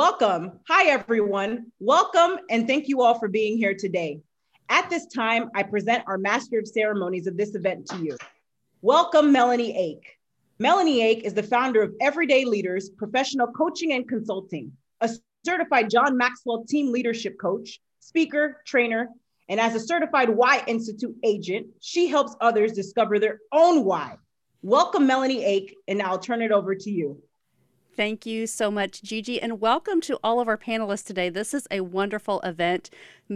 Welcome. Hi, everyone. Welcome, and thank you all for being here today. At this time, I present our Master of Ceremonies of this event to you. Welcome, Melanie Ake. Melanie Ake is the founder of Everyday Leaders Professional Coaching and Consulting, a certified John Maxwell team leadership coach, speaker, trainer, and as a certified Why Institute agent, she helps others discover their own why. Welcome, Melanie Ake, and I'll turn it over to you. Thank you so much, Gigi, and welcome to all of our panelists today. This is a wonderful event,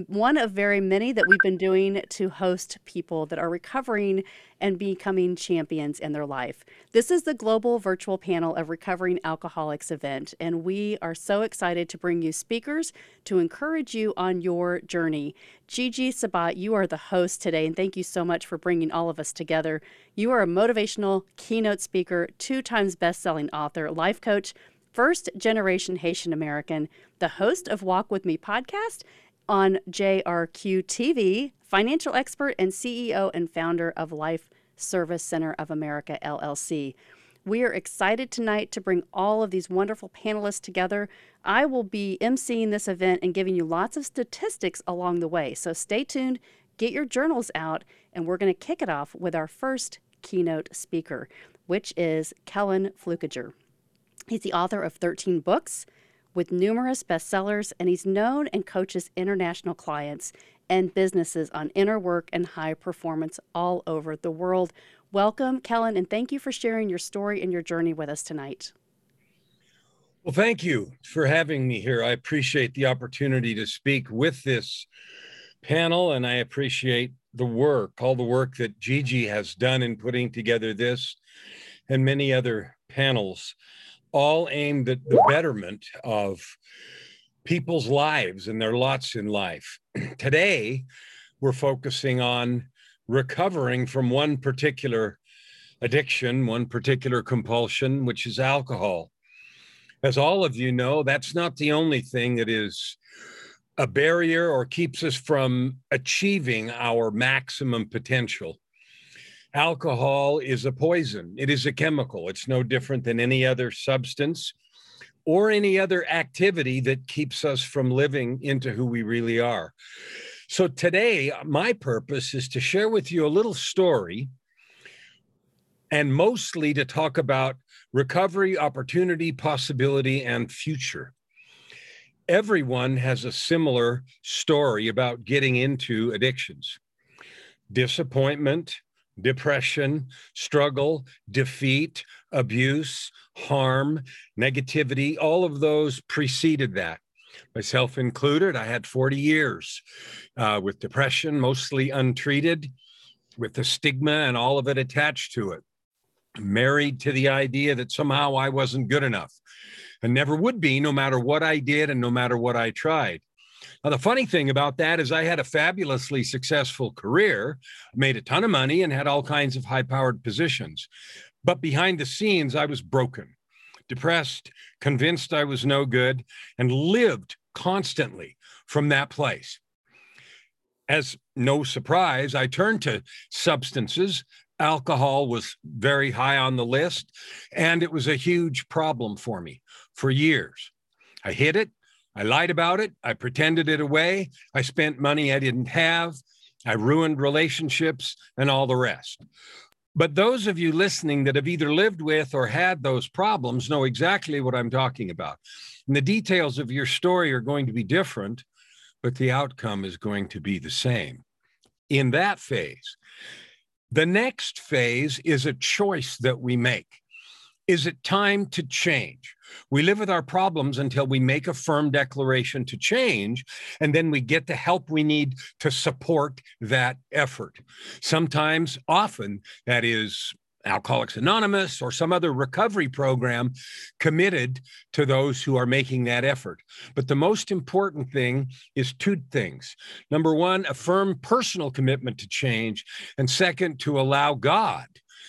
one of very many that we've been doing to host people that are recovering and becoming champions in their life. This is the Global Virtual Panel of Recovering Alcoholics event, and we are so excited to bring you speakers to encourage you on your journey. Gigi Sabat, you are the host today, and thank you so much for bringing all of us together. You are a motivational keynote speaker, two times best selling author, life coach, first generation Haitian American, the host of Walk With Me podcast on JRQ TV, financial expert and CEO and founder of Life Service Center of America, LLC. We are excited tonight to bring all of these wonderful panelists together. I will be emceeing this event and giving you lots of statistics along the way. So stay tuned, get your journals out, and we're going to kick it off with our first keynote speaker, which is Kellen Fluckiger. He's the author of 13 books with numerous bestsellers, and he's known and coaches international clients and businesses on inner work and high performance all over the world. Welcome, Kellen, and thank you for sharing your story and your journey with us tonight. Well, thank you for having me here. I appreciate the opportunity to speak with this panel, and I appreciate the work, all the work that Gigi has done in putting together this and many other panels, all aimed at the betterment of people's lives and their lots in life. Today, we're focusing on recovering from one particular addiction, one particular compulsion, which is alcohol. As all of you know, that's not the only thing that is a barrier or keeps us from achieving our maximum potential. Alcohol is a poison, it is a chemical. It's no different than any other substance or any other activity that keeps us from living into who we really are. So today, my purpose is to share with you a little story and mostly to talk about recovery, opportunity, possibility, and future. Everyone has a similar story about getting into addictions disappointment, depression, struggle, defeat, abuse, harm, negativity, all of those preceded that myself included. I had 40 years uh, with depression, mostly untreated, with the stigma and all of it attached to it. Married to the idea that somehow I wasn't good enough and never would be, no matter what I did and no matter what I tried. Now, the funny thing about that is, I had a fabulously successful career, made a ton of money, and had all kinds of high powered positions. But behind the scenes, I was broken depressed, convinced I was no good, and lived constantly from that place. As no surprise, I turned to substances. Alcohol was very high on the list, and it was a huge problem for me for years. I hid it. I lied about it. I pretended it away. I spent money I didn't have. I ruined relationships and all the rest. But those of you listening that have either lived with or had those problems know exactly what I'm talking about. And the details of your story are going to be different, but the outcome is going to be the same in that phase. The next phase is a choice that we make. Is it time to change? We live with our problems until we make a firm declaration to change, and then we get the help we need to support that effort. Sometimes, often, that is Alcoholics Anonymous or some other recovery program committed to those who are making that effort. But the most important thing is two things. Number one, a firm personal commitment to change. And second, to allow God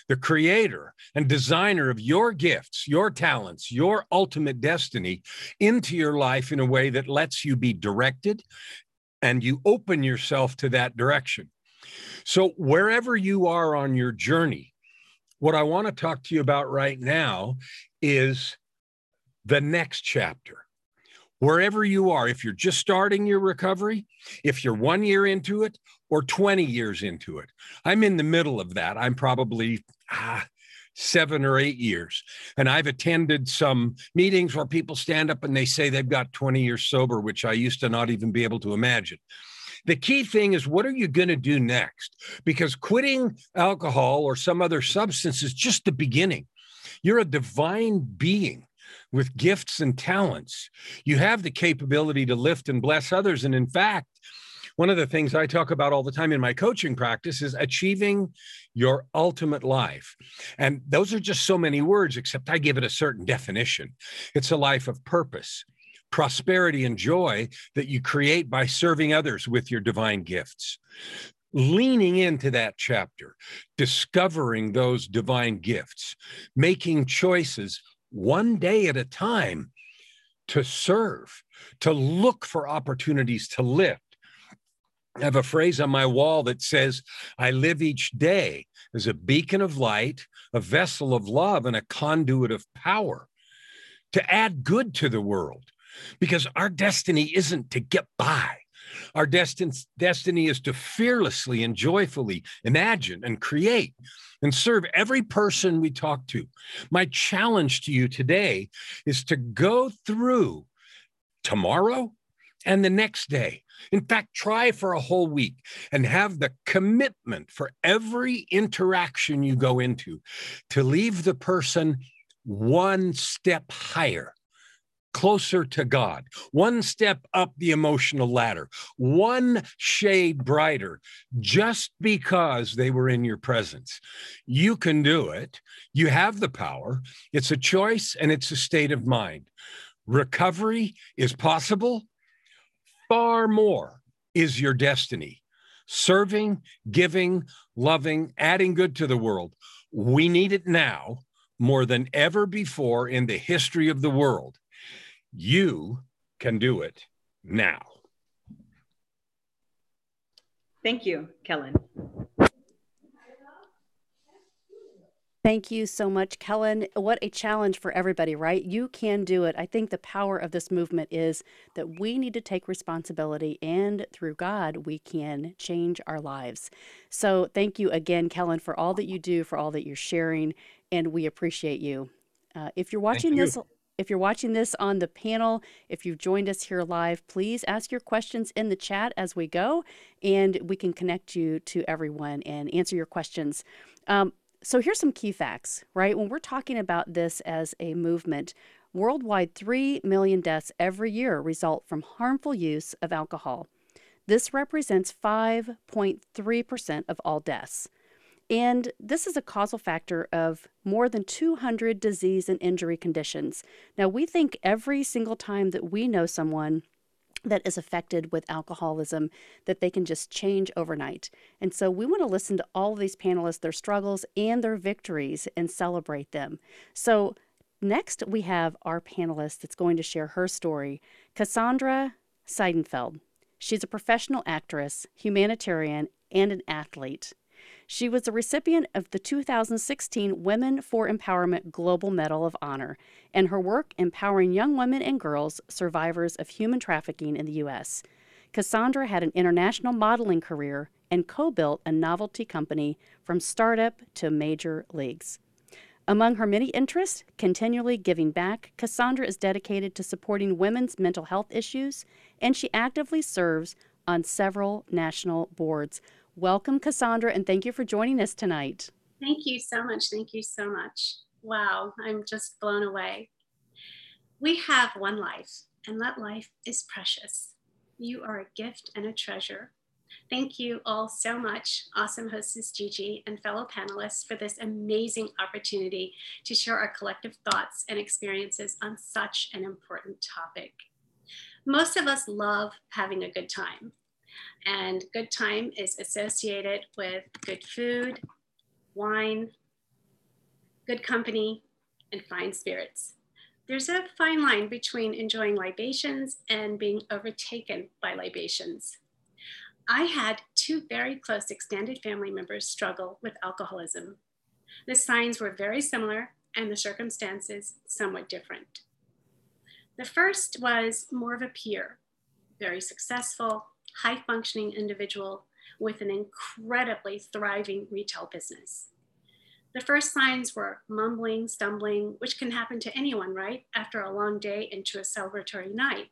the creator and designer of your gifts, your talents, your ultimate destiny into your life in a way that lets you be directed and you open yourself to that direction. So, wherever you are on your journey, what I want to talk to you about right now is the next chapter. wherever you are, if you're just starting your recovery, if you're one year into it or 20 years into it. I'm in the middle of that. I'm probably ah, seven or eight years. And I've attended some meetings where people stand up and they say they've got 20 years sober, which I used to not even be able to imagine. The key thing is what are you going to do next? Because quitting alcohol or some other substance is just the beginning. You're a divine being with gifts and talents. You have the capability to lift and bless others. And in fact, one of the things I talk about all the time in my coaching practice is achieving your ultimate life. And those are just so many words, except I give it a certain definition. It's a life of purpose, prosperity, and joy that you create by serving others with your divine gifts. Leaning into that chapter, discovering those divine gifts, making choices one day at a time to serve, to look for opportunities to lift I have a phrase on my wall that says, I live each day as a beacon of light, a vessel of love, and a conduit of power to add good to the world. Because our destiny isn't to get by. Our destin- destiny is to fearlessly and joyfully imagine and create and serve every person we talk to. My challenge to you today is to go through tomorrow and the next day in fact, try for a whole week and have the commitment for every interaction you go into to leave the person one step higher, closer to God, one step up the emotional ladder, one shade brighter, just because they were in your presence. You can do it. You have the power. It's a choice and it's a state of mind. Recovery is possible far more is your destiny serving, giving, loving, adding good to the world. We need it now more than ever before in the history of the world. You can do it now. Thank you, Kellen. Thank you so much, Kellen. What a challenge for everybody, right? You can do it. I think the power of this movement is that we need to take responsibility, and through God, we can change our lives. So, thank you again, Kellen, for all that you do, for all that you're sharing, and we appreciate you. Uh, if you're watching you. this, if you're watching this on the panel, if you've joined us here live, please ask your questions in the chat as we go, and we can connect you to everyone and answer your questions. Um, so here's some key facts, right? When we're talking about this as a movement, worldwide 3 million deaths every year result from harmful use of alcohol. This represents 5.3% of all deaths. And this is a causal factor of more than 200 disease and injury conditions. Now, we think every single time that we know someone that is affected with alcoholism that they can just change overnight. And so we want to listen to all of these panelists, their struggles and their victories, and celebrate them. So next we have our panelist that's going to share her story, Cassandra Seidenfeld. She's a professional actress, humanitarian, and an athlete. She was a recipient of the 2016 Women for Empowerment Global Medal of Honor, and her work empowering young women and girls survivors of human trafficking in the U.S. Cassandra had an international modeling career and co built a novelty company from startup to major leagues. Among her many interests, continually giving back, Cassandra is dedicated to supporting women's mental health issues, and she actively serves on several national boards Welcome, Cassandra, and thank you for joining us tonight. Thank you so much. Thank you so much. Wow, I'm just blown away. We have one life, and that life is precious. You are a gift and a treasure. Thank you all so much, awesome hostess Gigi and fellow panelists, for this amazing opportunity to share our collective thoughts and experiences on such an important topic. Most of us love having a good time, and good time is associated with good food, wine, good company, and fine spirits. There's a fine line between enjoying libations and being overtaken by libations. I had two very close extended family members struggle with alcoholism. The signs were very similar and the circumstances somewhat different. The first was more of a peer, very successful, high functioning individual with an incredibly thriving retail business. The first signs were mumbling, stumbling, which can happen to anyone, right? After a long day into a celebratory night.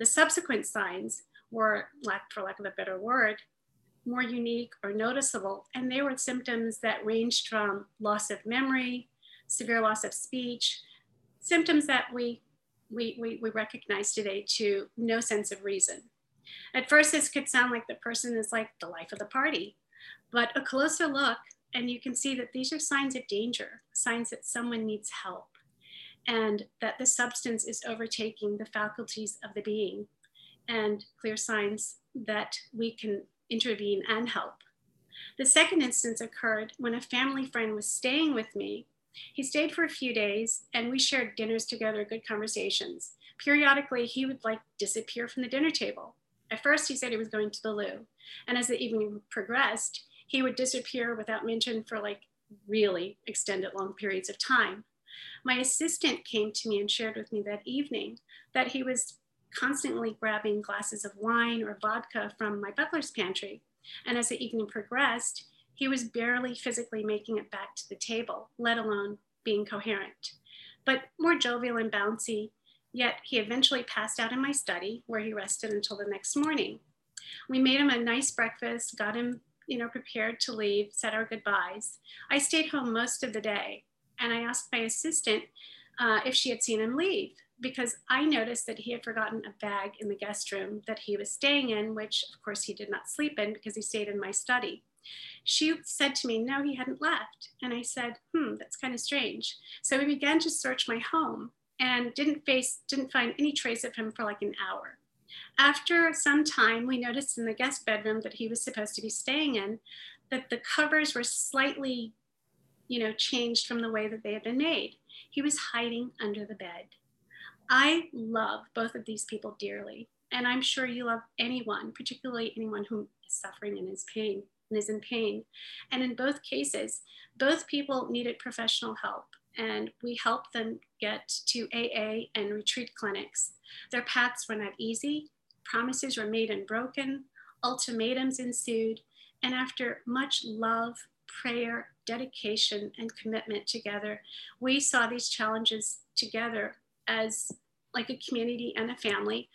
The subsequent signs were, for lack of a better word, more unique or noticeable, and they were symptoms that ranged from loss of memory, severe loss of speech, symptoms that we, we, we, we recognize today to no sense of reason. At first, this could sound like the person is like the life of the party, but a closer look, and you can see that these are signs of danger, signs that someone needs help, and that the substance is overtaking the faculties of the being, and clear signs that we can intervene and help. The second instance occurred when a family friend was staying with me. He stayed for a few days and we shared dinners together, good conversations. Periodically, he would like disappear from the dinner table. At first, he said he was going to the loo. And as the evening progressed, he would disappear without mention for like really extended long periods of time. My assistant came to me and shared with me that evening that he was constantly grabbing glasses of wine or vodka from my butler's pantry. And as the evening progressed, he was barely physically making it back to the table, let alone being coherent. But more jovial and bouncy, yet he eventually passed out in my study where he rested until the next morning. We made him a nice breakfast, got him you know, prepared to leave, said our goodbyes. I stayed home most of the day and I asked my assistant uh, if she had seen him leave because I noticed that he had forgotten a bag in the guest room that he was staying in, which of course he did not sleep in because he stayed in my study. She said to me, No, he hadn't left. And I said, Hmm, that's kind of strange. So we began to search my home and didn't face, didn't find any trace of him for like an hour. After some time, we noticed in the guest bedroom that he was supposed to be staying in that the covers were slightly, you know, changed from the way that they had been made. He was hiding under the bed. I love both of these people dearly, and I'm sure you love anyone, particularly anyone who is suffering and is pain and is in pain. And in both cases, both people needed professional help, and we helped them get to AA and retreat clinics. Their paths were not easy. Promises were made and broken. Ultimatums ensued. And after much love, prayer, dedication, and commitment together, we saw these challenges together as like a community and a family,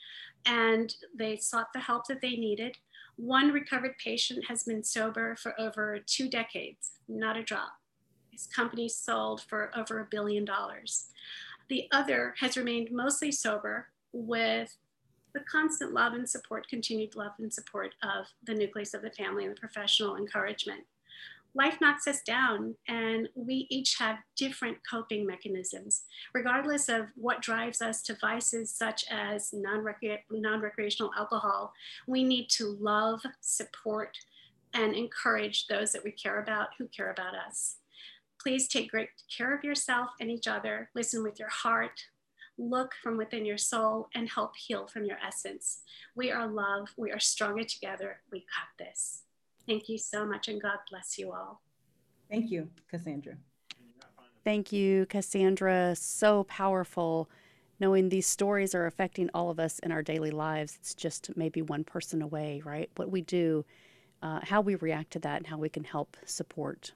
and they sought the help that they needed. One recovered patient has been sober for over two decades, not a drop. His company sold for over a billion dollars. The other has remained mostly sober with the constant love and support, continued love and support of the nucleus of the family and the professional encouragement. Life knocks us down and we each have different coping mechanisms regardless of what drives us to vices such as non-recreational alcohol. We need to love support and encourage those that we care about who care about us please take great care of yourself and each other listen with your heart look from within your soul and help heal from your essence we are love we are stronger together we got this Thank you so much, and God bless you all. Thank you, Cassandra. Thank you, Cassandra. So powerful knowing these stories are affecting all of us in our daily lives. It's just maybe one person away, right? What we do, uh, how we react to that, and how we can help support.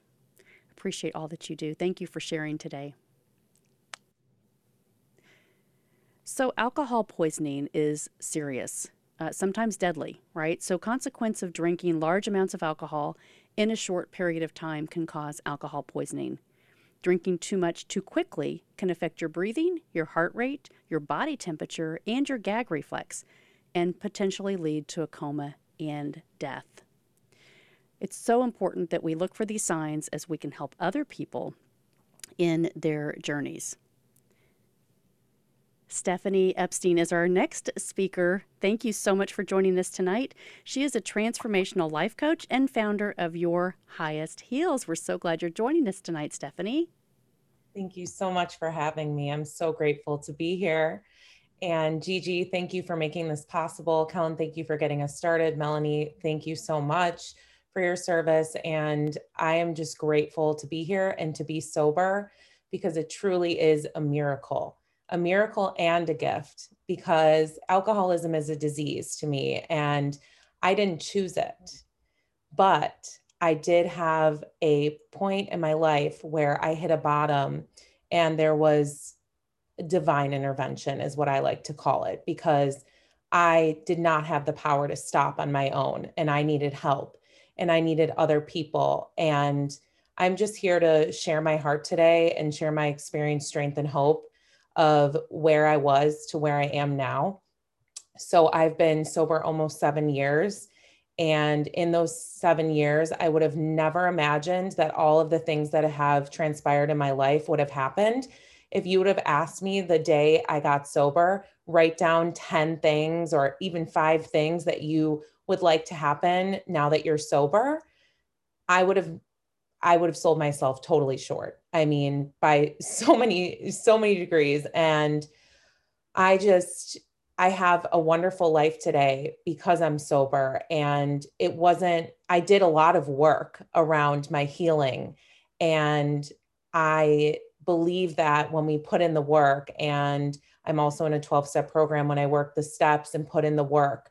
Appreciate all that you do. Thank you for sharing today. So, alcohol poisoning is serious uh, sometimes deadly, right? So, consequence of drinking large amounts of alcohol in a short period of time can cause alcohol poisoning. Drinking too much too quickly can affect your breathing, your heart rate, your body temperature, and your gag reflex, and potentially lead to a coma and death. It's so important that we look for these signs as we can help other people in their journeys. Stephanie Epstein is our next speaker. Thank you so much for joining us tonight. She is a transformational life coach and founder of Your Highest Heels. We're so glad you're joining us tonight, Stephanie. Thank you so much for having me. I'm so grateful to be here. And Gigi, thank you for making this possible. Kellen, thank you for getting us started. Melanie, thank you so much for your service. And I am just grateful to be here and to be sober because it truly is a miracle. a miracle and a gift because alcoholism is a disease to me and I didn't choose it. But I did have a point in my life where I hit a bottom and there was divine intervention, is what I like to call it, because I did not have the power to stop on my own and I needed help and I needed other people. And I'm just here to share my heart today and share my experience, strength, and hope of where I was to where I am now. So I've been sober almost seven years. And in those seven years, I would have never imagined that all of the things that have transpired in my life would have happened. If you would have asked me the day I got sober, write down 10 things or even five things that you would like to happen now that you're sober, I would have I would have sold myself totally short. I mean, by so many, so many degrees. And I just, I have a wonderful life today because I'm sober. And it wasn't, I did a lot of work around my healing. And I believe that when we put in the work, and I'm also in a 12 step program, when I work the steps and put in the work,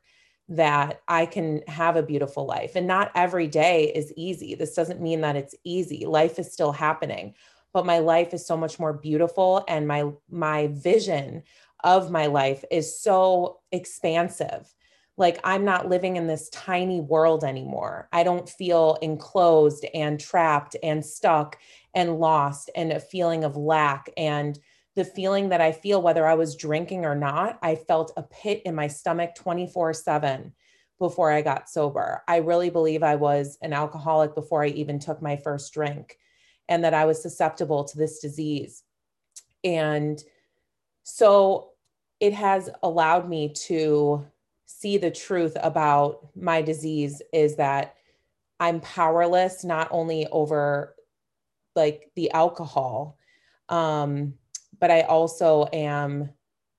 that I can have a beautiful life. And not every day is easy. This doesn't mean that it's easy. Life is still happening, but my life is so much more beautiful and my my vision of my life is so expansive. Like I'm not living in this tiny world anymore. I don't feel enclosed and trapped and stuck and lost and a feeling of lack and the feeling that I feel, whether I was drinking or not, I felt a pit in my stomach 24 7 before I got sober. I really believe I was an alcoholic before I even took my first drink and that I was susceptible to this disease. And so it has allowed me to see the truth about my disease is that I'm powerless not only over like the alcohol um but I also am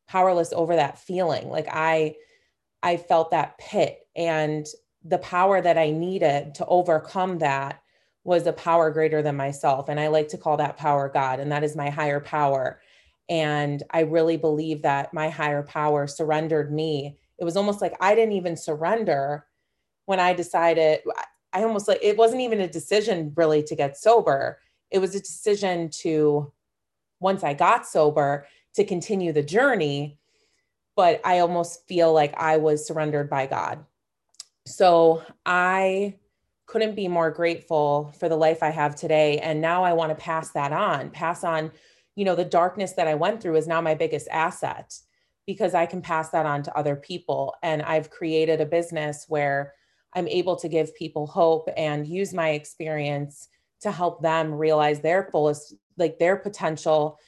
powerless over that feeling. Like I I felt that pit and the power that I needed to overcome that was a power greater than myself and I like to call that power God and that is my higher power. And I really believe that my higher power surrendered me. It was almost like I didn't even surrender when I decided I almost like it wasn't even a decision really to get sober. It was a decision to once I got sober to continue the journey. But I almost feel like I was surrendered by God. So I couldn't be more grateful for the life I have today. And now I want to pass that on, pass on, you know, the darkness that I went through is now my biggest asset because I can pass that on to other people. And I've created a business where I'm able to give people hope and use my experience to help them realize their fullest like their potential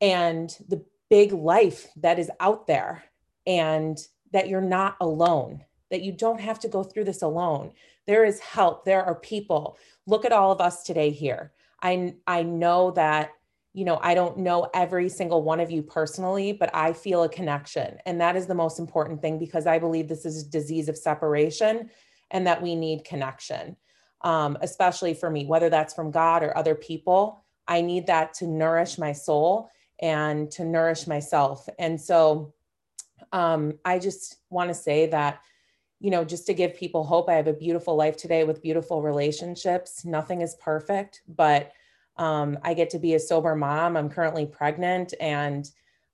and the big life that is out there and that you're not alone that you don't have to go through this alone. There is help. There are people. Look at all of us today here. I i know that you know i don't know every single one of you personally but i feel a connection. And that is the most important thing because i believe this is a disease of separation and that we need connection um, especially for me whether that's from god or other people I need that to nourish my soul and to nourish myself. And so um, I just want to say that, you know, just to give people hope, I have a beautiful life today with beautiful relationships. Nothing is perfect, but um, I get to be a sober mom. I'm currently pregnant and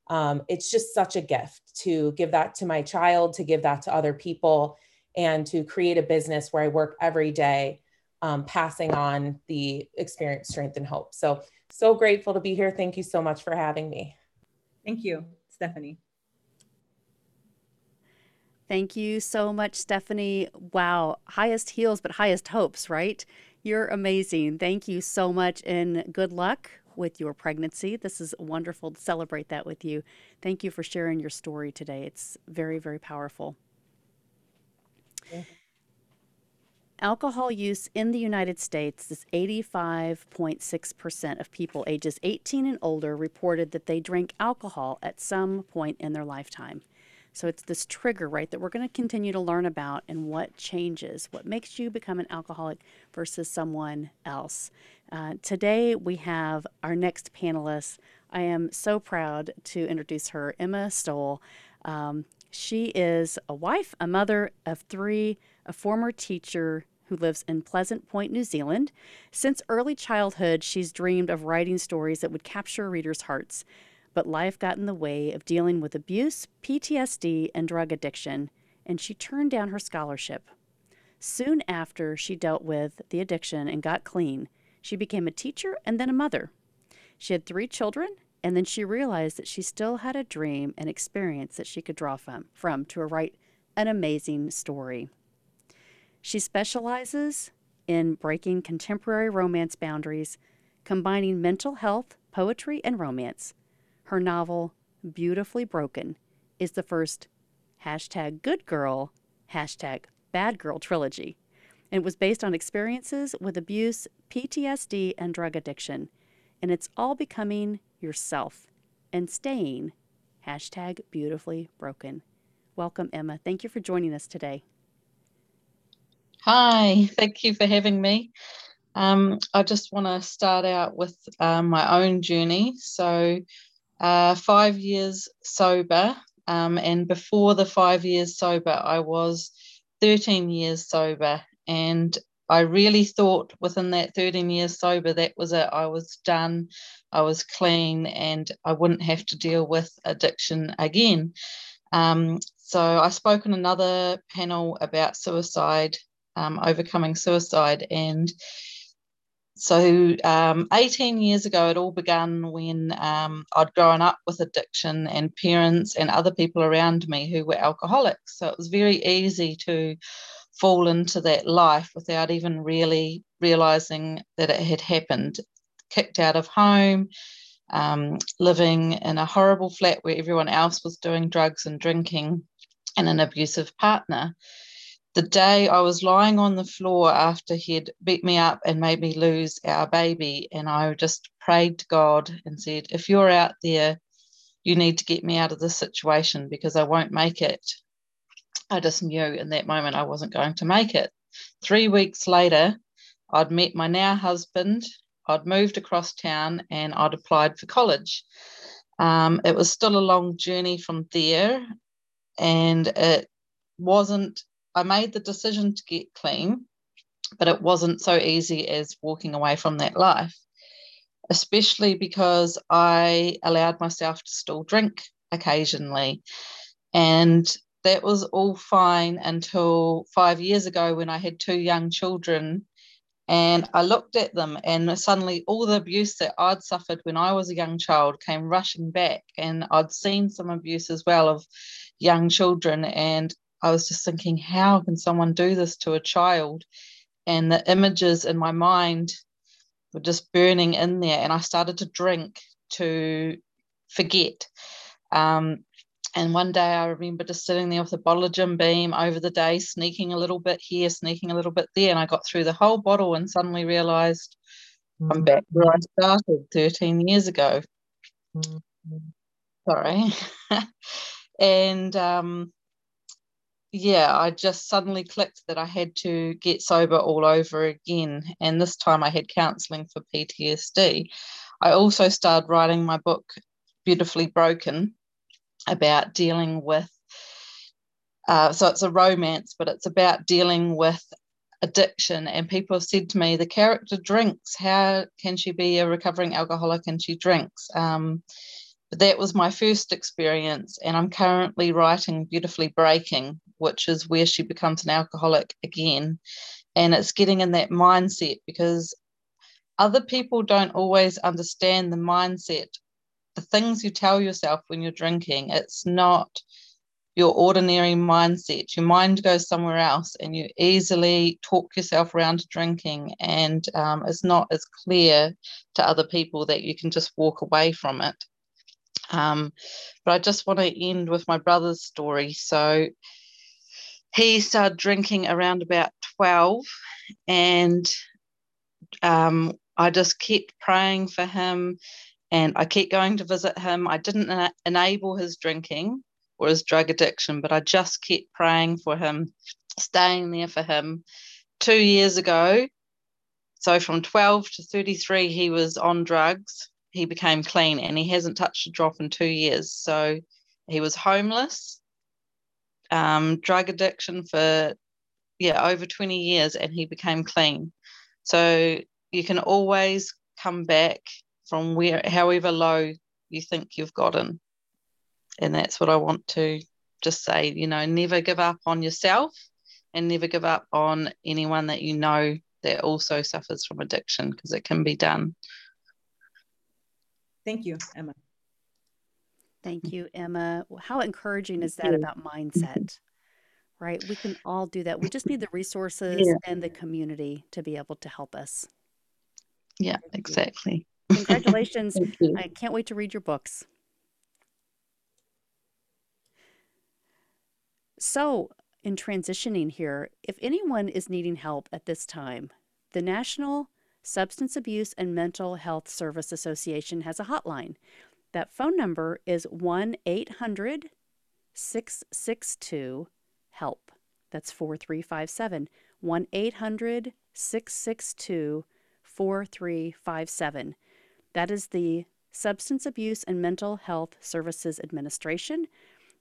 um, it's just such a gift to give that to my child, to give that to other people, and to create a business where I work every day um, passing on the experience, strength, and hope. So, so grateful to be here. Thank you so much for having me. Thank you, Stephanie. Thank you so much, Stephanie. Wow, highest heels, but highest hopes, right? You're amazing. Thank you so much, and good luck with your pregnancy. This is wonderful to celebrate that with you. Thank you for sharing your story today. It's very, very powerful. Alcohol use in the United States is 85.6% of people ages 18 and older reported that they drank alcohol at some point in their lifetime. So it's this trigger, right, that we're going to continue to learn about and what changes, what makes you become an alcoholic versus someone else. Uh, today we have our next panelist, I am so proud to introduce her, Emma Stoll. Um, she is a wife, a mother of three, a former teacher who lives in Pleasant Point, New Zealand. Since early childhood, she's dreamed of writing stories that would capture readers' hearts. But life got in the way of dealing with abuse, PTSD, and drug addiction, and she turned down her scholarship. Soon after she dealt with the addiction and got clean, she became a teacher and then a mother. She had three children, and then she realized that she still had a dream and experience that she could draw from, from to write an amazing story. She specializes in breaking contemporary romance boundaries, combining mental health, poetry, and romance. Her novel, Beautifully Broken, is the first hashtag good girl, hashtag bad girl trilogy. And it was based on experiences with abuse, PTSD, and drug addiction. And it's all becoming yourself and staying hashtag beautifully broken. Welcome, Emma. Thank you for joining us today. Hi, thank you for having me. Um, I just want to start out with uh, my own journey. So, uh, five years sober, um, and before the five years sober, I was 13 years sober. And I really thought within that 13 years sober, that was it. I was done, I was clean, and I wouldn't have to deal with addiction again. Um, so I spoke on another panel about suicide, um, overcoming suicide, and so um, 18 years ago, it all began when um, I'd grown up with addiction and parents and other people around me who were alcoholics. So it was very easy to fall into that life without even really realizing that it had happened. Kicked out of home, um, living in a horrible flat where everyone else was doing drugs and drinking, and an abusive partner the day I was lying on the floor after he'd beat me up and made me lose our baby, and I just prayed to God and said, If you're out there, you need to get me out of this situation because I won't make it. I just knew in that moment I wasn't going to make it. Three weeks later, I'd met my now husband, I'd moved across town, and I'd applied for college. Um, it was still a long journey from there, and it wasn't I made the decision to get clean, but it wasn't so easy as walking away from that life, especially because I allowed myself to still drink occasionally. And that was all fine until five years ago when I had two young children. And I looked at them, and suddenly all the abuse that I'd suffered when I was a young child came rushing back. And I'd seen some abuse as well of young children. And I was just thinking, how can someone do this to a child? And the images in my mind were just burning in there. And I started to drink to forget. Um, and one day I remember just sitting there with a bottle of Jim Beam over the day, sneaking a little bit here, sneaking a little bit there. And I got through the whole bottle and suddenly realized I'm back where I started 13 years ago. Sorry. and um, yeah, I just suddenly clicked that I had to get sober all over again. And this time I had counseling for PTSD. I also started writing my book, Beautifully Broken, about dealing with. Uh, so it's a romance, but it's about dealing with addiction. And people have said to me, the character drinks. How can she be a recovering alcoholic and she drinks? Um, but that was my first experience. And I'm currently writing Beautifully Breaking, which is where she becomes an alcoholic again. And it's getting in that mindset because other people don't always understand the mindset, the things you tell yourself when you're drinking. It's not your ordinary mindset. Your mind goes somewhere else, and you easily talk yourself around to drinking, and um, it's not as clear to other people that you can just walk away from it. Um, but I just want to end with my brother's story. So he started drinking around about 12 and um, i just kept praying for him and i kept going to visit him. I didn't na- enable his drinking or his drug addiction but i just kept praying for him staying there for him. Two years ago so from 12 to 33 he was on drugs. He became clean and he hasn't touched a drop in two years. So he was homeless, um, drug addiction for yeah over 20 years, and he became clean. So you can always come back from where however low you think you've gotten. And that's what I want to just say, you know, never give up on yourself and never give up on anyone that you know that also suffers from addiction because it can be done. Thank you, Emma. Thank you, Emma. How encouraging is that about mindset? Right? We can all do that. We just need the resources yeah. and the community to be able to help us. Yeah, exactly. Congratulations. I can't wait to read your books. So, in transitioning here, if anyone is needing help at this time, the National Substance Abuse and Mental Health Service Association has a hotline. That phone number is 1 800 662 HELP. That's 4357. 1 800 662 4357. That is the Substance Abuse and Mental Health Services Administration.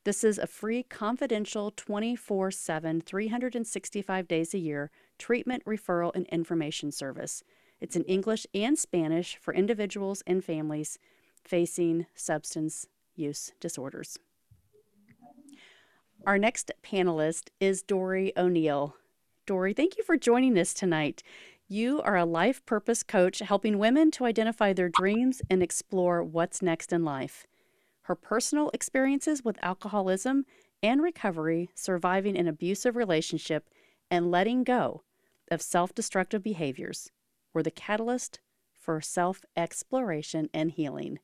This is a free, confidential, 24 7, 365 days a year treatment, referral, and information service. It's in English and Spanish for individuals and families facing substance use disorders. Our next panelist is Dory O'Neill. Dory, thank you for joining us tonight. You are a life purpose coach helping women to identify their dreams and explore what's next in life her personal experiences with alcoholism and recovery, surviving an abusive relationship, and letting go of self destructive behaviors were the catalyst for self exploration and healing.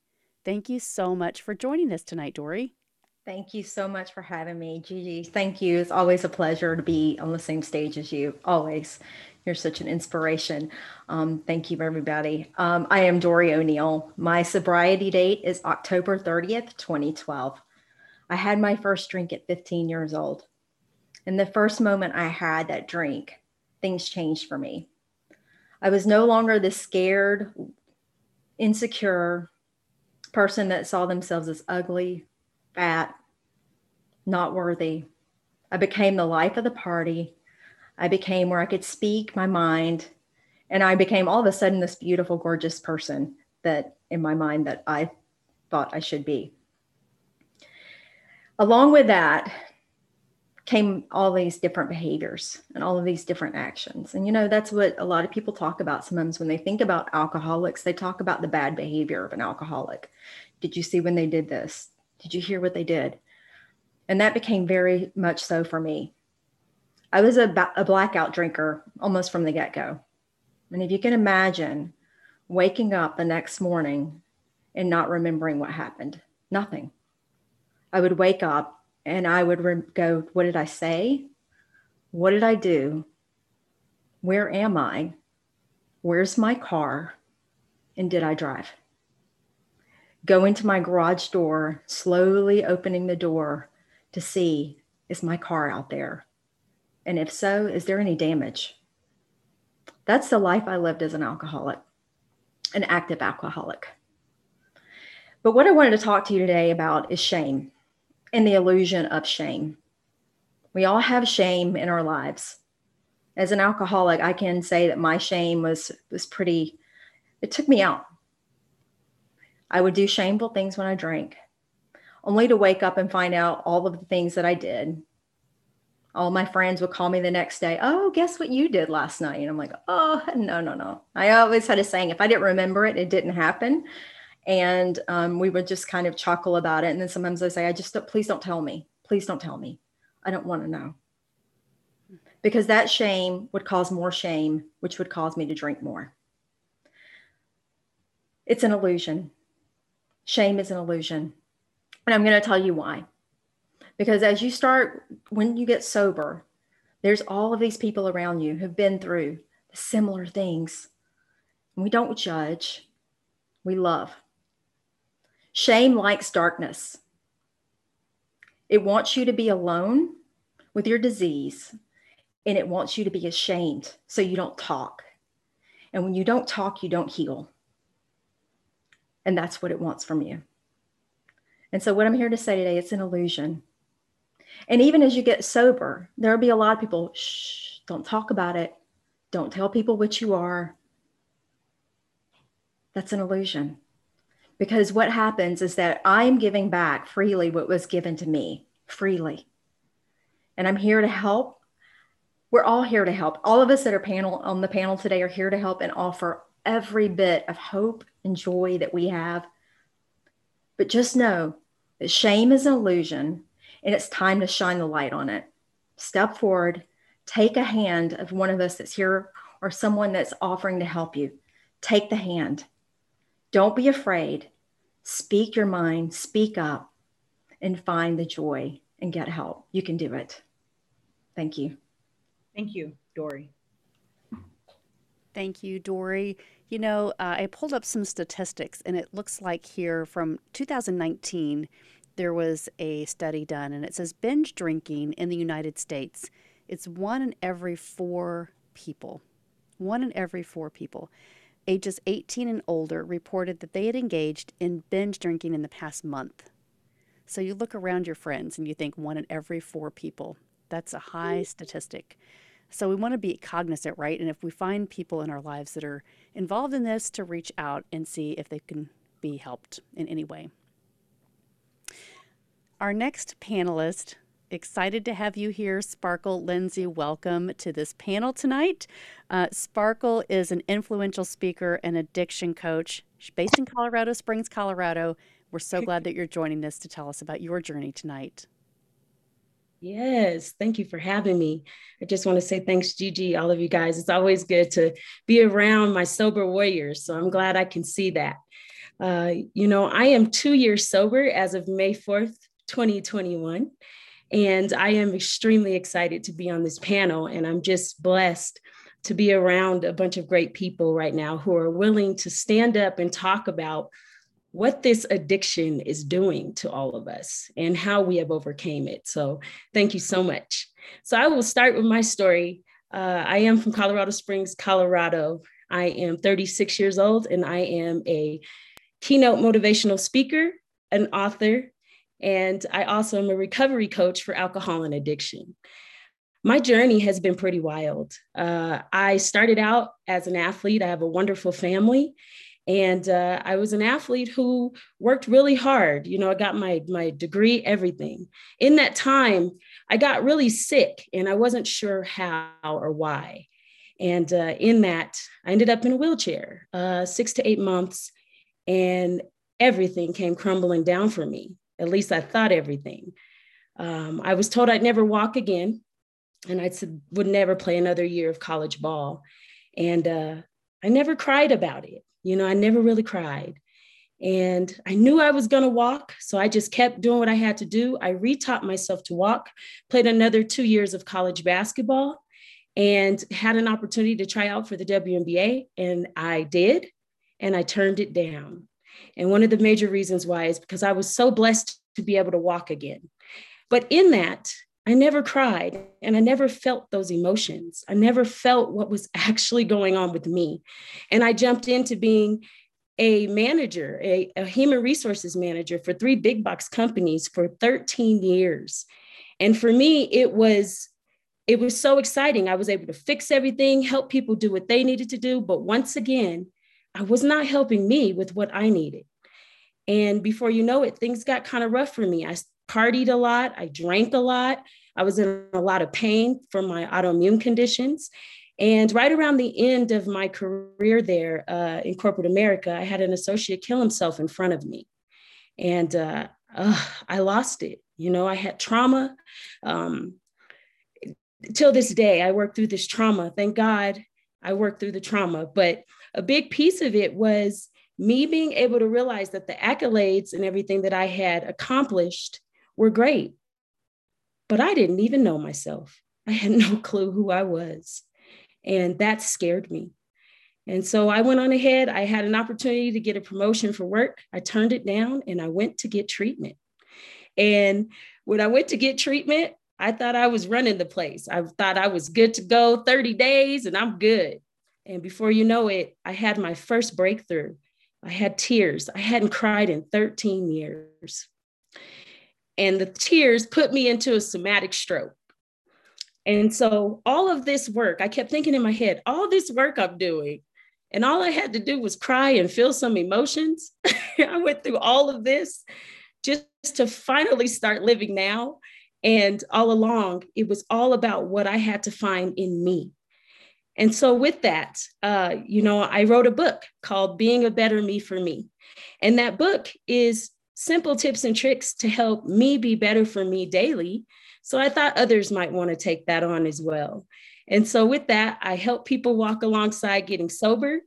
Thank you so much for joining us tonight, Dory. Thank you so much for having me, Gigi. Thank you. It's always a pleasure to be on the same stage as you. Always. You're such an inspiration. Um, thank you, everybody. Um, I am Dory O'Neill. My sobriety date is October 30th, 2012. I had my first drink at 15 years old. And the first moment I had that drink, things changed for me. I was no longer the scared, insecure person that saw themselves as ugly, fat, not worthy. I became the life of the party I became where I could speak my mind. And I became all of a sudden this beautiful, gorgeous person that in my mind that I thought I should be. Along with that came all these different behaviors and all of these different actions. And you know, that's what a lot of people talk about sometimes when they think about alcoholics, they talk about the bad behavior of an alcoholic. Did you see when they did this? Did you hear what they did? And that became very much so for me. I was a, a blackout drinker almost from the get go. And if you can imagine waking up the next morning and not remembering what happened, nothing. I would wake up and I would re- go, What did I say? What did I do? Where am I? Where's my car? And did I drive? Go into my garage door, slowly opening the door to see is my car out there? And if so, is there any damage? That's the life I lived as an alcoholic, an active alcoholic. But what I wanted to talk to you today about is shame and the illusion of shame. We all have shame in our lives. As an alcoholic, I can say that my shame was was pretty it took me out. I would do shameful things when I drank, only to wake up and find out all of the things that I did all my friends would call me the next day, Oh, guess what you did last night? And I'm like, Oh, no, no, no. I always had a saying if I didn't remember it, it didn't happen. And um, we would just kind of chuckle about it. And then sometimes I say, I just, don't, please don't tell me. Please don't tell me. I don't want to know. Because that shame would cause more shame, which would cause me to drink more. It's an illusion. Shame is an illusion. And I'm going to tell you why. Because as you start, when you get sober, there's all of these people around you who've been through similar things. We don't judge, we love. Shame likes darkness. It wants you to be alone with your disease and it wants you to be ashamed so you don't talk. And when you don't talk, you don't heal. And that's what it wants from you. And so, what I'm here to say today, it's an illusion. And even as you get sober, there'll be a lot of people, shh, don't talk about it. Don't tell people what you are. That's an illusion. Because what happens is that I'm giving back freely what was given to me, freely. And I'm here to help. We're all here to help. All of us that are panel on the panel today are here to help and offer every bit of hope and joy that we have. But just know that shame is an illusion and it's time to shine the light on it. Step forward, take a hand of one of us that's here or someone that's offering to help you. Take the hand. Don't be afraid. Speak your mind, speak up, and find the joy and get help. You can do it. Thank you. Thank you, Dory. Thank you, Dory. You know, uh, I pulled up some statistics, and it looks like here from 2019, there was a study done, and it says binge drinking in the United States, it's one in every four people. One in every four people ages 18 and older reported that they had engaged in binge drinking in the past month. So you look around your friends and you think one in every four people. That's a high hmm. statistic. So we want to be cognizant, right? And if we find people in our lives that are involved in this, to reach out and see if they can be helped in any way. Our next panelist excited to have you here, Sparkle Lindsay. Welcome to this panel tonight. Uh, Sparkle is an influential speaker and addiction coach. She's based in Colorado Springs, Colorado. We're so glad that you're joining us to tell us about your journey tonight. Yes, thank you for having me. I just want to say thanks, Gigi, all of you guys. It's always good to be around my sober warriors. So I'm glad I can see that. Uh, you know, I am two years sober as of May 4th, 2021. And I am extremely excited to be on this panel. And I'm just blessed to be around a bunch of great people right now who are willing to stand up and talk about what this addiction is doing to all of us and how we have overcame it. So thank you so much. So I will start with my story. Uh, I am from Colorado Springs, Colorado. I am 36 years old and I am a keynote motivational speaker, an author, and I also am a recovery coach for alcohol and addiction. My journey has been pretty wild. Uh, I started out as an athlete. I have a wonderful family. And uh, I was an athlete who worked really hard. You know, I got my, my degree, everything. In that time, I got really sick and I wasn't sure how or why. And uh, in that, I ended up in a wheelchair, uh, six to eight months, and everything came crumbling down for me. At least I thought everything. Um, I was told I'd never walk again, and I would never play another year of college ball. And uh, I never cried about it. You know, I never really cried. And I knew I was going to walk. So I just kept doing what I had to do. I retaught myself to walk, played another two years of college basketball, and had an opportunity to try out for the WNBA. And I did. And I turned it down. And one of the major reasons why is because I was so blessed to be able to walk again. But in that, I never cried and I never felt those emotions. I never felt what was actually going on with me. And I jumped into being a manager, a, a, human resources manager for three big box companies for 13 years. And for me, it was it was so exciting. I was able to fix everything, help people do what they needed to do. But once again, I was not helping me with what I needed. And before you know it, things got kind of rough for me. I partied a lot, I drank a lot, I was in a lot of pain from my autoimmune conditions. And right around the end of my career there uh, in corporate America, I had an associate kill himself in front of me. And uh, uh, I lost it. You know, I had trauma. Um, till this day, I work through this trauma. Thank God I worked through the trauma. But a big piece of it was me being able to realize that the accolades and everything that I had accomplished were great. But I didn't even know myself. I had no clue who I was. And that scared me. And so I went on ahead. I had an opportunity to get a promotion for work. I turned it down and I went to get treatment. And when I went to get treatment, I thought I was running the place. I thought I was good to go 30 days and I'm good. And before you know it, I had my first breakthrough I had tears. I hadn't cried in 13 years. And the tears put me into a somatic stroke. And so all of this work, I kept thinking in my head, all this work I'm doing, and all I had to do was cry and feel some emotions. I went through all of this just to finally start living now. And all along, it was all about what I had to find in me. And so, with that, uh, you know, I wrote a book called Being a Better Me for Me. And that book is simple tips and tricks to help me be better for me daily. So, I thought others might want to take that on as well. And so, with that, I help people walk alongside getting sober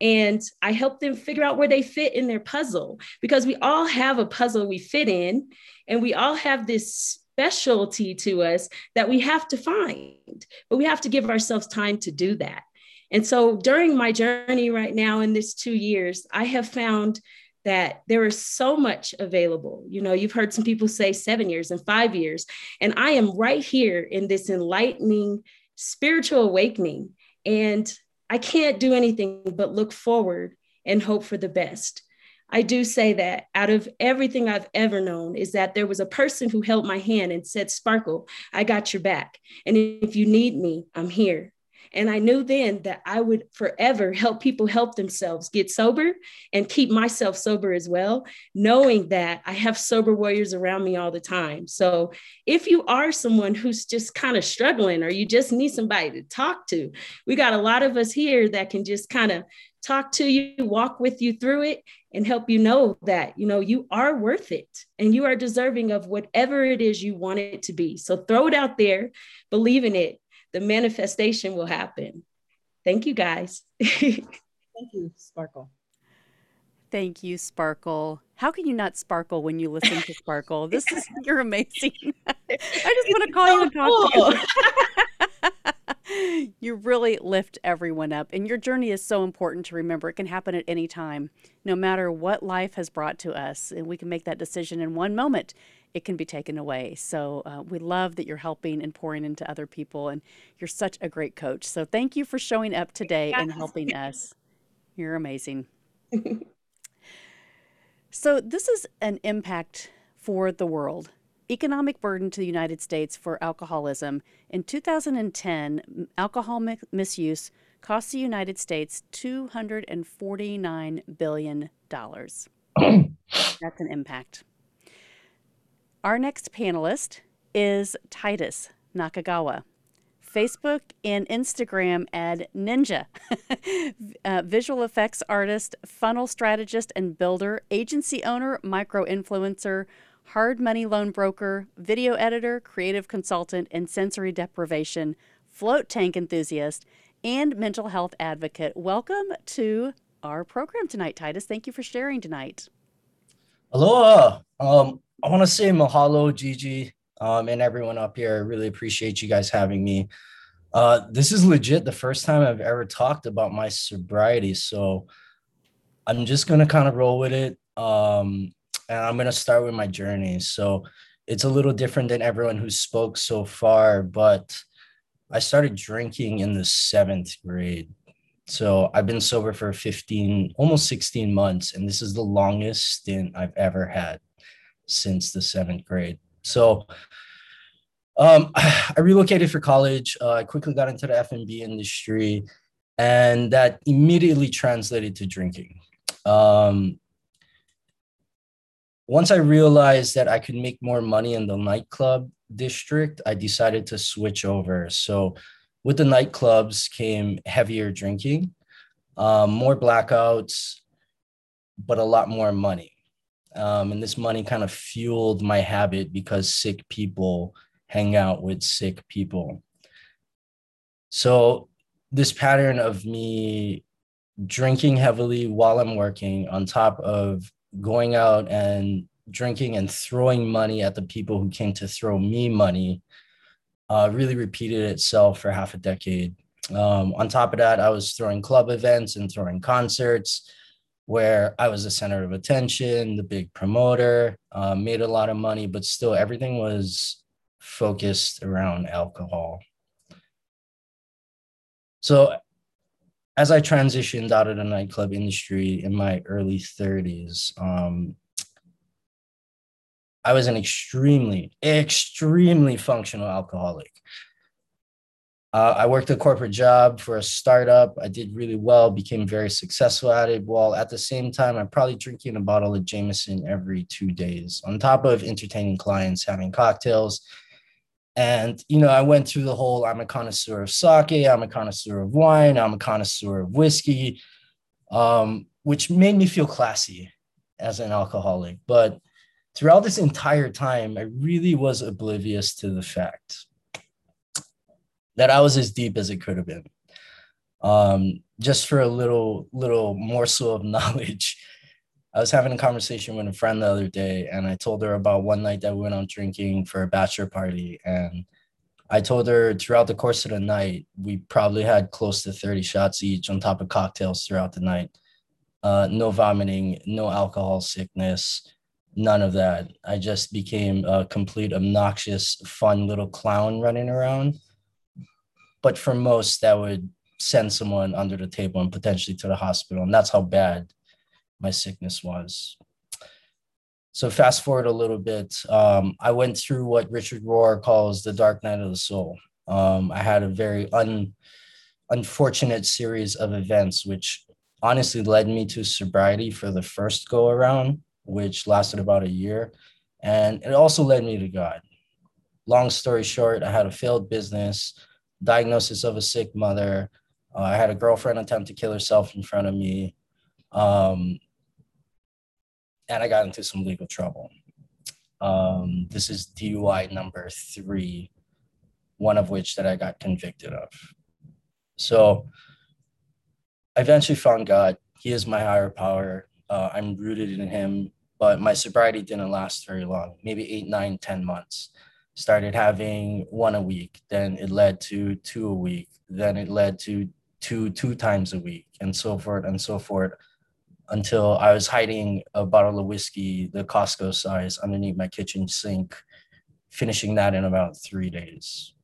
and I help them figure out where they fit in their puzzle because we all have a puzzle we fit in, and we all have this specialty to us that we have to find, but we have to give ourselves time to do that. And so during my journey right now in this two years, I have found that there is so much available. You know, you've heard some people say seven years and five years, and I am right here in this enlightening spiritual awakening. And I can't do anything but look forward and hope for the best. I do say that out of everything I've ever known is that there was a person who held my hand and said, Sparkle, I got your back. And if you need me, I'm here. And I knew then that I would forever help people help themselves get sober and keep myself sober as well, knowing that I have sober warriors around me all the time. So if you are someone who's just kind of struggling or you just need somebody to talk to, we got a lot of us here that can just kind of talk to you, walk with you through it, and help you know that you know you are worth it and you are deserving of whatever it is you want it to be. So throw it out there, believe in it. The manifestation will happen. Thank you, guys. Thank you, Sparkle. Thank you, Sparkle. How can you not sparkle when you listen to Sparkle? This is you're amazing. I just want to call so you and talk cool. to you. You really lift everyone up. And your journey is so important to remember. It can happen at any time, no matter what life has brought to us. And we can make that decision in one moment. It can be taken away. So uh, we love that you're helping and pouring into other people. And you're such a great coach. So thank you for showing up today and helping us. You're amazing. so this is an impact for the world economic burden to the United States for alcoholism. In 2010, alcohol mi- misuse cost the United States $249 billion. That's an impact. Our next panelist is Titus Nakagawa. Facebook and Instagram ad ninja, uh, visual effects artist, funnel strategist and builder, agency owner, micro influencer, hard money loan broker, video editor, creative consultant, and sensory deprivation, float tank enthusiast, and mental health advocate. Welcome to our program tonight, Titus. Thank you for sharing tonight. Aloha. Um, I want to say mahalo, Gigi, um, and everyone up here. I really appreciate you guys having me. Uh, this is legit the first time I've ever talked about my sobriety. So I'm just going to kind of roll with it. Um, and I'm going to start with my journey. So it's a little different than everyone who spoke so far, but I started drinking in the seventh grade. So I've been sober for 15, almost 16 months, and this is the longest stint I've ever had since the seventh grade. So um, I relocated for college. Uh, I quickly got into the F&B industry, and that immediately translated to drinking. Um, once I realized that I could make more money in the nightclub district, I decided to switch over. So with the nightclubs came heavier drinking, um, more blackouts, but a lot more money. Um, and this money kind of fueled my habit because sick people hang out with sick people. So this pattern of me drinking heavily while I'm working on top of going out and drinking and throwing money at the people who came to throw me money uh, really repeated itself for half a decade. Um, on top of that, I was throwing club events and throwing concerts where I was the center of attention, the big promoter, uh, made a lot of money, but still everything was focused around alcohol. So as I transitioned out of the nightclub industry in my early 30s, um, I was an extremely, extremely functional alcoholic. Uh, I worked a corporate job for a startup. I did really well, became very successful at it. While at the same time, I'm probably drinking a bottle of Jameson every two days, on top of entertaining clients, having cocktails. And, you know, I went through the whole I'm a connoisseur of sake, I'm a connoisseur of wine, I'm a connoisseur of whiskey, um, which made me feel classy as an alcoholic. But throughout this entire time, I really was oblivious to the fact that I was as deep as it could have been. Um, just for a little little morsel of knowledge, I was having a conversation with a friend the other day, and I told her about one night that we went out drinking for a bachelor party, and I told her throughout the course of the night, we probably had close to 30 shots each on top of cocktails throughout the night. Uh, no vomiting, no alcohol sickness, none of that. I just became a complete obnoxious, fun little clown running around but for most that would send someone under the table and potentially to the hospital and that's how bad my sickness was so fast forward a little bit um, i went through what richard rohr calls the dark night of the soul um, i had a very un, unfortunate series of events which honestly led me to sobriety for the first go around which lasted about a year and it also led me to god long story short i had a failed business diagnosis of a sick mother. Uh, I had a girlfriend attempt to kill herself in front of me. Um, and I got into some legal trouble. Um, this is DUI number three, one of which that I got convicted of. So I eventually found God. He is my higher power. Uh, I'm rooted in Him, but my sobriety didn't last very long, maybe eight, nine, ten months started having one a week then it led to two a week then it led to two two times a week and so forth and so forth until i was hiding a bottle of whiskey the costco size underneath my kitchen sink finishing that in about three days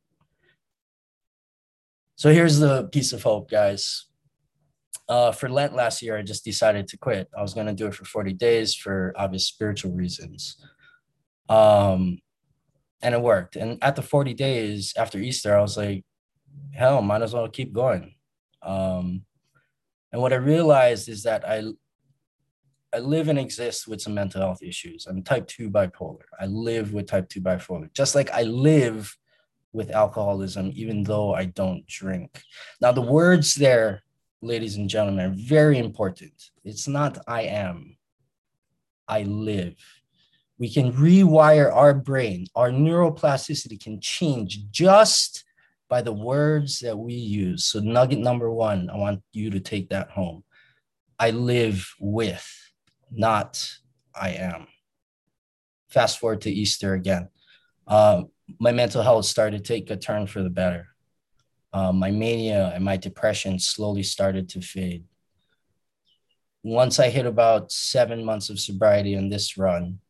so here's the piece of hope guys uh, for lent last year i just decided to quit i was going to do it for 40 days for obvious spiritual reasons um, and it worked. And at the 40 days after Easter, I was like, hell, might as well keep going. Um, and what I realized is that I I live and exist with some mental health issues. I'm type 2 bipolar. I live with type 2 bipolar, just like I live with alcoholism, even though I don't drink. Now, the words there, ladies and gentlemen, are very important. It's not I am, I live we can rewire our brain. Our neuroplasticity can change just by the words that we use. So, nugget number one, I want you to take that home. I live with, not I am. Fast forward to Easter again. Uh, my mental health started to take a turn for the better. Uh, my mania and my depression slowly started to fade. Once I hit about seven months of sobriety on this run,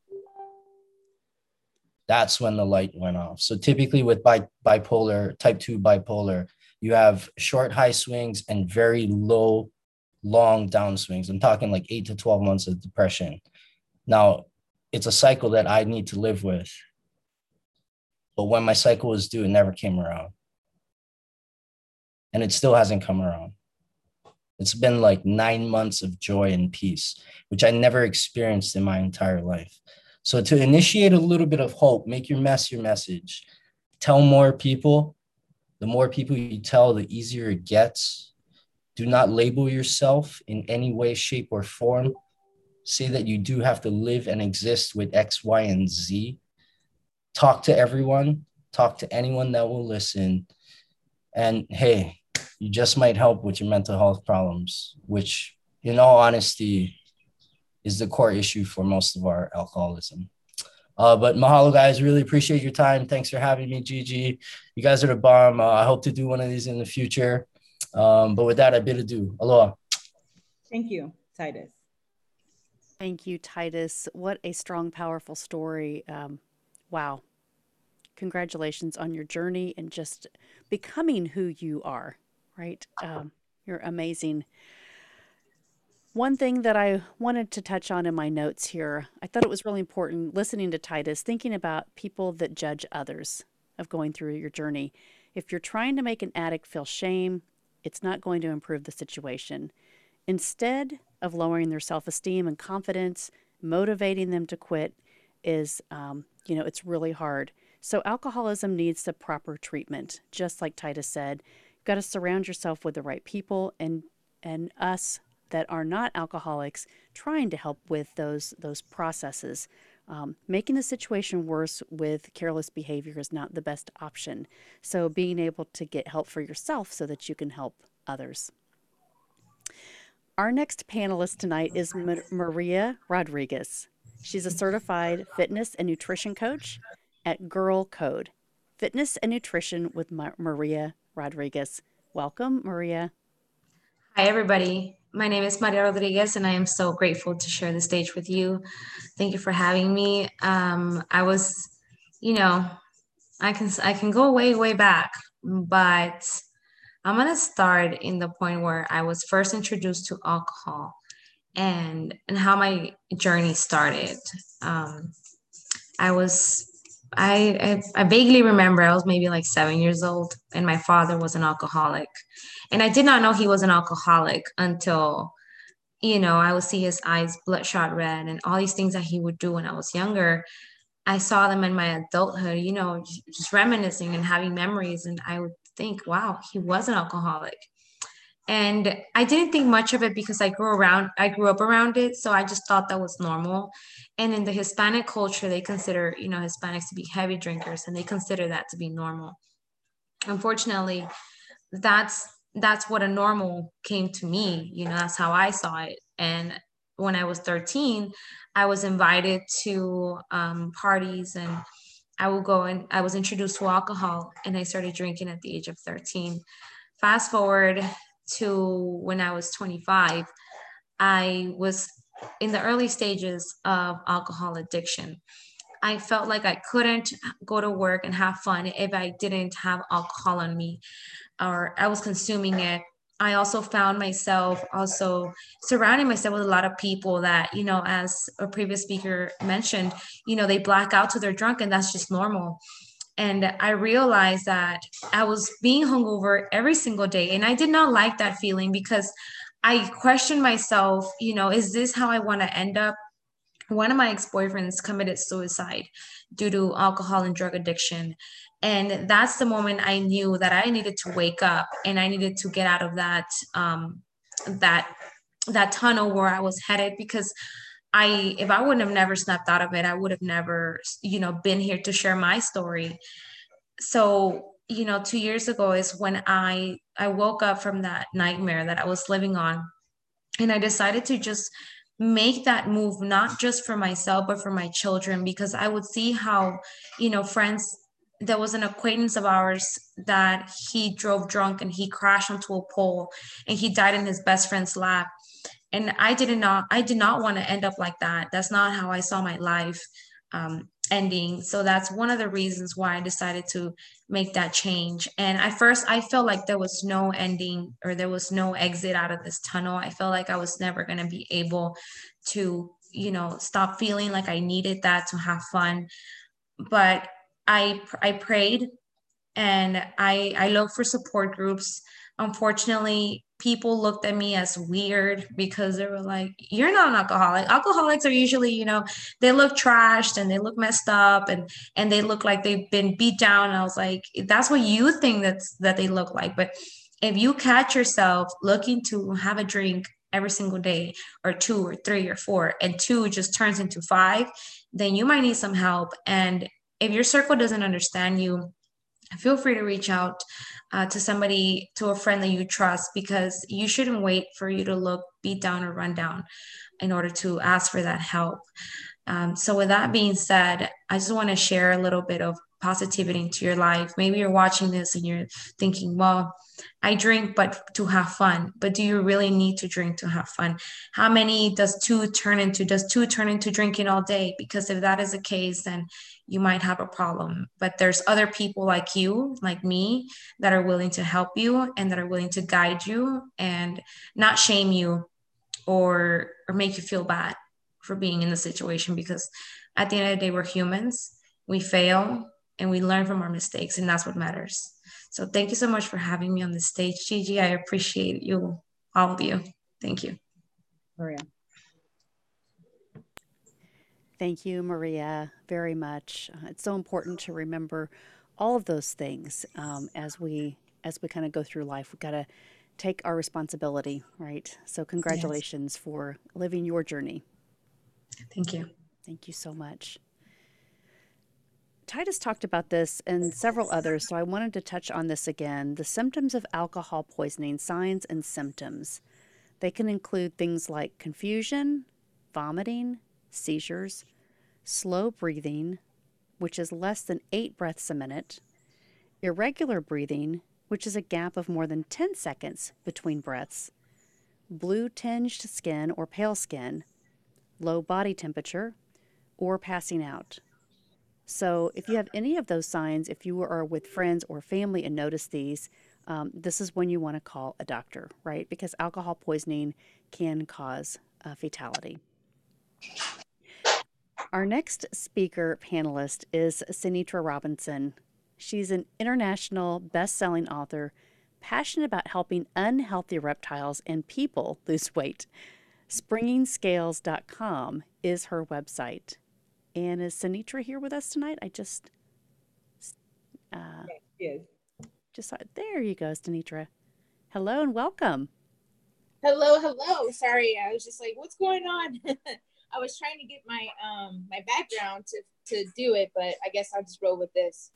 that's when the light went off. So typically with bi- bipolar, type 2 bipolar, you have short high swings and very low long downswings. I'm talking like 8 to 12 months of depression. Now, it's a cycle that I need to live with. But when my cycle was due, it never came around. And it still hasn't come around. It's been like nine months of joy and peace, which I never experienced in my entire life. So to initiate a little bit of hope, make your mess your message. Tell more people. The more people you tell, the easier it gets. Do not label yourself in any way, shape, or form. Say that you do have to live and exist with X, Y, and Z. Talk to everyone. Talk to anyone that will listen. And hey, you just might help with your mental health problems, which, in all honesty, is the core issue for most of our alcoholism. Uh, but mahalo, guys. Really appreciate your time. Thanks for having me, Gigi. You guys are the bomb. Uh, I hope to do one of these in the future. Um, but with that, I bid adieu. Aloha. Thank you, Titus. Thank you, Titus. What a strong, powerful story. Um, wow. Congratulations on your journey and just becoming who you are, right? Um, You're amazing. One thing that I wanted to touch on in my notes here, I thought it was really important listening to Titus, thinking about people that judge others of going through your journey. If you're trying to make an addict feel shame, it's not going to improve the situation. Instead of lowering their self esteem and confidence, motivating them to quit is, um, you know, it's really hard. So, alcoholism needs the proper treatment, just like Titus said. You've got to surround yourself with the right people and and us that are not alcoholics trying to help with those those processes. Um, making the situation worse with careless behavior is not the best option. So, being able to get help for yourself so that you can help others. Our next panelist tonight is Maria Rodriguez. She's a certified fitness and nutrition coach at Girl Code, Fitness and Nutrition with Maria Rodriguez. Welcome, Maria. Hi, everybody. My name is Maria Rodriguez, and I am so grateful to share the stage with you. Thank you for having me. Um, I was, you know, I can I can go way way back, but I'm gonna start in the point where I was first introduced to alcohol, and and how my journey started. Um, I was I, I, I vaguely remember I was maybe like seven years old, and my father was an alcoholic, and I did not know he was an alcoholic until, you know, I would see his eyes bloodshot red and all these things that he would do when I was younger. I saw them in my adulthood, you know, just reminiscing and having memories, and I would think, wow, he was an alcoholic. And i didn't think much of it because i grew around i grew up around it so i just thought that was normal and in the hispanic culture they consider you know hispanics to be heavy drinkers and they consider that to be normal. Unfortunately that's that's what a normal came to me you know that's how i saw it. And when i was 13 i was invited to um, parties and i would go and i was introduced to alcohol and i started drinking at the age of 13 fast forward to when I was 25, I was in the early stages of alcohol addiction. I felt like I couldn't go to work and have fun if I didn't have alcohol on me or I was consuming it. I also found myself also surrounding myself with a lot of people that, you know, as a previous speaker mentioned, you know, they black out to their drunk and that's just normal. And I realized that I was being hungover every single day. And I did not like that feeling because I questioned myself, you know, is this how I want to end up? One of my ex boyfriends committed suicide due to alcohol and drug addiction. And that's the moment I knew that I needed to wake up and I needed to get out of that, um, that, that tunnel where I was headed because I if I wouldn't have never snapped out of it, I would have never, you know, been here to share my story. So, you know, 2 years ago is when I I woke up from that nightmare that I was living on and I decided to just make that move not just for myself but for my children because I would see how, you know, friends there was an acquaintance of ours that he drove drunk and he crashed onto a pole and he died in his best friend's lap. And i did not i did not want to end up like that. That's not how i saw my life. Um, ending. So that's one of the reasons why i decided to make that change. And at first i felt like there was no ending or there was no exit out of this tunnel. I felt like i was never going to be able to you know stop feeling like i needed that to have fun. But i i prayed and i i looked for support groups. Unfortunately people looked at me as weird because they were like you're not an alcoholic. Alcoholics are usually you know they look trashed and they look messed up and and they look like they've been beat down. And i was like that's what you think that's that they look like. But if you catch yourself looking to have a drink every single day or two or three or four and two just turns into five then you might need some help. And if your circle doesn't understand you feel free to reach out uh, to somebody, to a friend that you trust, because you shouldn't wait for you to look beat down or run down in order to ask for that help. Um, so, with that being said, I just want to share a little bit of positivity into your life. Maybe you're watching this and you're thinking, well, I drink, but to have fun. But do you really need to drink to have fun? How many does two turn into? Does two turn into drinking all day? Because if that is the case, then you might have a problem. But there's other people like you, like me, that are willing to help you and that are willing to guide you and not shame you or or make you feel bad for being in the situation because at the end of the day we're humans we fail and we learn from our mistakes and that's what matters. So thank you so much for having me on the stage gigi. I appreciate you all of you. Thank you. Maria. Thank you maria very much. Uh, it's so important to remember all of those things um, as we as we kind of go through life. We've got to take our responsibility right? So congratulations yes. for living your journey. Thank you. Thank you so much Titus talked about this and several others, so I wanted to touch on this again. The symptoms of alcohol poisoning, signs and symptoms. They can include things like confusion, vomiting, seizures, slow breathing, which is less than eight breaths a minute, irregular breathing, which is a gap of more than 10 seconds between breaths, blue tinged skin or pale skin, low body temperature, or passing out. So, if you have any of those signs, if you are with friends or family and notice these, um, this is when you want to call a doctor, right? Because alcohol poisoning can cause a fatality. Our next speaker panelist is Sinitra Robinson. She's an international best selling author, passionate about helping unhealthy reptiles and people lose weight. Springingscales.com is her website. And is Sinitra here with us tonight? I just uh, yes, just saw. There you go, Sinitra. Hello and welcome. Hello, hello. Sorry, I was just like, what's going on? I was trying to get my um my background to to do it, but I guess I'll just roll with this.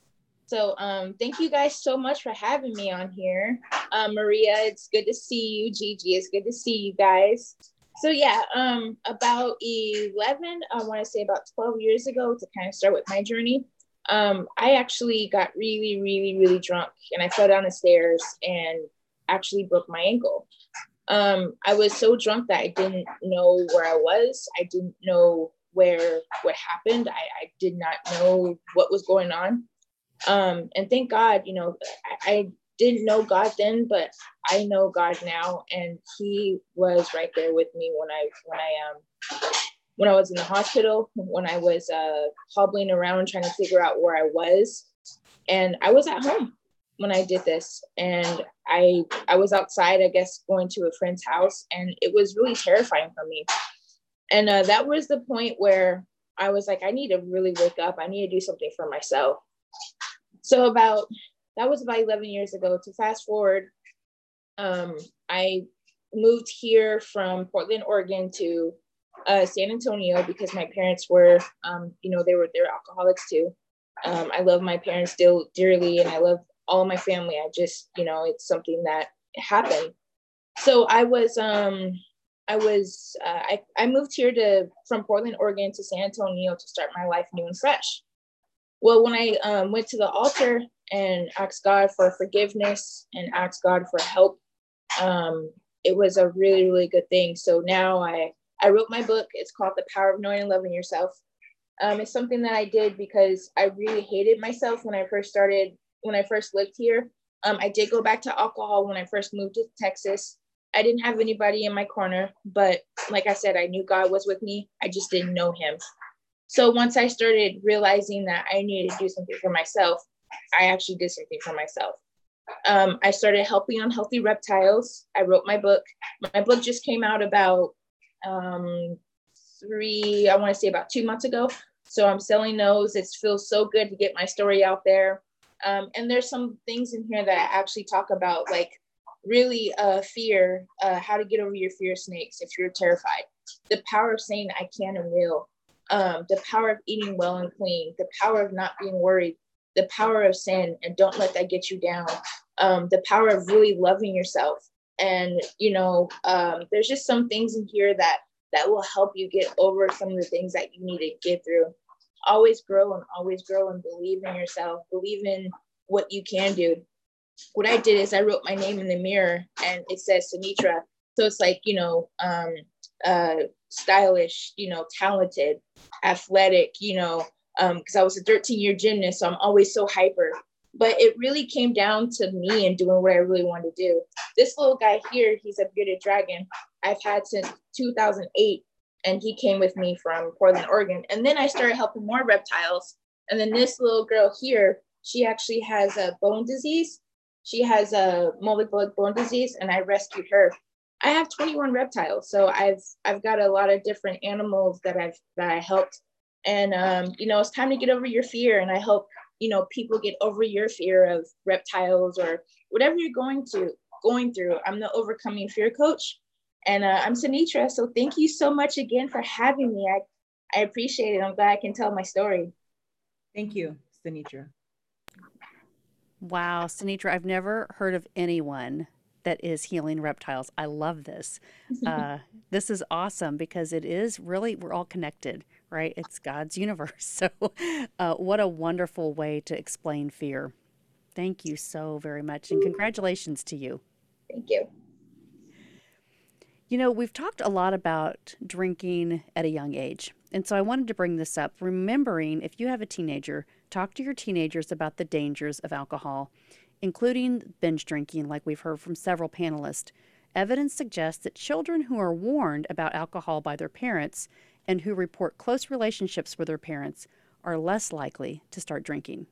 So um thank you guys so much for having me on here. Um, Maria, it's good to see you. Gigi, it's good to see you guys so yeah, um, about 11, I want to say about 12 years ago to kind of start with my journey. Um, I actually got really, really, really drunk and I fell down the stairs and actually broke my ankle. Um, I was so drunk that I didn't know where I was. I didn't know where what happened. I, I did not know what was going on. Um, and thank God, you know, I didn't know God then, but I know God now, and He was right there with me when I when I um when I was in the hospital, when I was uh, hobbling around trying to figure out where I was, and I was at home when I did this, and I I was outside, I guess, going to a friend's house, and it was really terrifying for me, and uh, that was the point where I was like, I need to really wake up. I need to do something for myself. So about that was about 11 years ago. To fast forward, um, I moved here from Portland, Oregon to uh, San Antonio because my parents were, um, you know, they were they're alcoholics too. Um, I love my parents still dearly, and I love all my family. I just, you know, it's something that happened. So I was, um, I was, uh, I, I moved here to from Portland, Oregon to San Antonio to start my life new and fresh. Well, when I um, went to the altar and ask God for forgiveness and ask God for help, um, it was a really, really good thing. So now I, I wrote my book. It's called The Power of Knowing and Loving Yourself. Um, it's something that I did because I really hated myself when I first started, when I first lived here. Um, I did go back to alcohol when I first moved to Texas. I didn't have anybody in my corner, but like I said, I knew God was with me. I just didn't know Him. So once I started realizing that I needed to do something for myself, I actually did something for myself. Um, I started helping unhealthy reptiles. I wrote my book. My book just came out about um, three, I want to say about two months ago. So I'm selling those. It feels so good to get my story out there. Um, and there's some things in here that I actually talk about, like really uh, fear, uh, how to get over your fear of snakes if you're terrified, the power of saying I can and will, um, the power of eating well and clean, the power of not being worried, the power of sin, and don't let that get you down, um, the power of really loving yourself. And, you know, um, there's just some things in here that that will help you get over some of the things that you need to get through. Always grow and always grow and believe in yourself, believe in what you can do. What I did is I wrote my name in the mirror and it says Sinitra. So it's like, you know, um, uh, stylish, you know, talented, athletic, you know, because um, I was a 13 year gymnast. So I'm always so hyper. But it really came down to me and doing what I really wanted to do. This little guy here, he's a bearded dragon. I've had since 2008, and he came with me from Portland, Oregon. And then I started helping more reptiles. And then this little girl here, she actually has a bone disease. She has a molded bone disease, and I rescued her. I have 21 reptiles, so I've I've got a lot of different animals that I've that I helped, and um, you know it's time to get over your fear, and I hope you know people get over your fear of reptiles or whatever you're going to going through. I'm the overcoming fear coach, and uh, I'm Sanitra. So thank you so much again for having me. I I appreciate it. I'm glad I can tell my story. Thank you, Sanitra. Wow, Sanitra, I've never heard of anyone that is healing reptiles. I love this. Uh, this is awesome because it is really, we're all connected, right? It's God's universe. So, uh, what a wonderful way to explain fear. Thank you so very much. And congratulations to you. Thank you. You know, we've talked a lot about drinking at a young age. And so I wanted to bring this up, remembering if you have a teenager, talk to your teenagers about the dangers of alcohol including binge drinking, like we've heard from several panelists, evidence suggests that children who are warned about alcohol by their parents and who report close relationships with their parents are less likely to start drinking.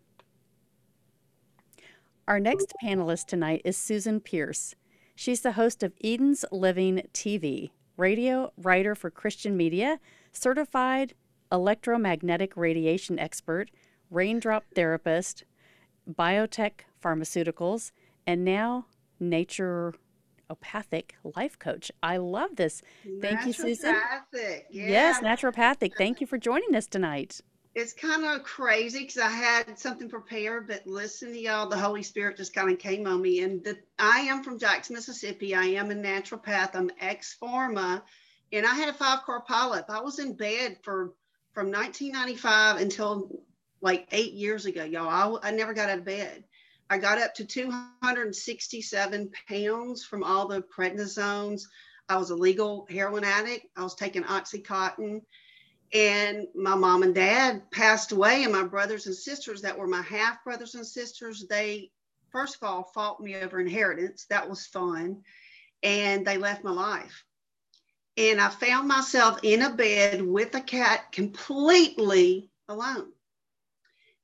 Our next panelist tonight is Susan Pierce. She's the host of Eden's Living TV, radio writer for Christian media, certified electromagnetic radiation expert, raindrop therapist, biotech pharmaceuticals, and now naturopathic life coach. I love this. Thank you, Susan. Yeah. Yes, naturopathic. Thank you for joining us tonight. It's kind of crazy because I had something prepared, but listen to y'all, the Holy Spirit just kind of came on me. And the, I am from Jackson, Mississippi. I am a naturopath. I'm ex pharma, and I had a five car polyp. I was in bed for from 1995 until like eight years ago, y'all. I, I never got out of bed. I got up to 267 pounds from all the prednisones. I was a legal heroin addict. I was taking Oxycontin. And my mom and dad passed away, and my brothers and sisters that were my half brothers and sisters, they first of all fought me over inheritance. That was fun. And they left my life. And I found myself in a bed with a cat completely alone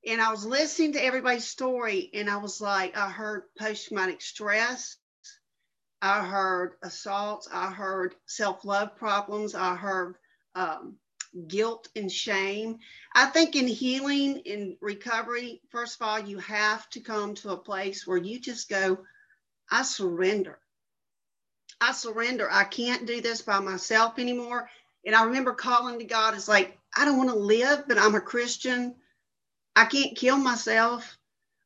and I was listening to everybody's story, and I was like, I heard post traumatic stress, I heard assaults, I heard self love problems, I heard um, guilt and shame. I think in healing, in recovery, first of all, you have to come to a place where you just go, I surrender. I surrender. I can't do this by myself anymore. And I remember calling to God, it's like, I don't want to live, but I'm a Christian. I can't kill myself,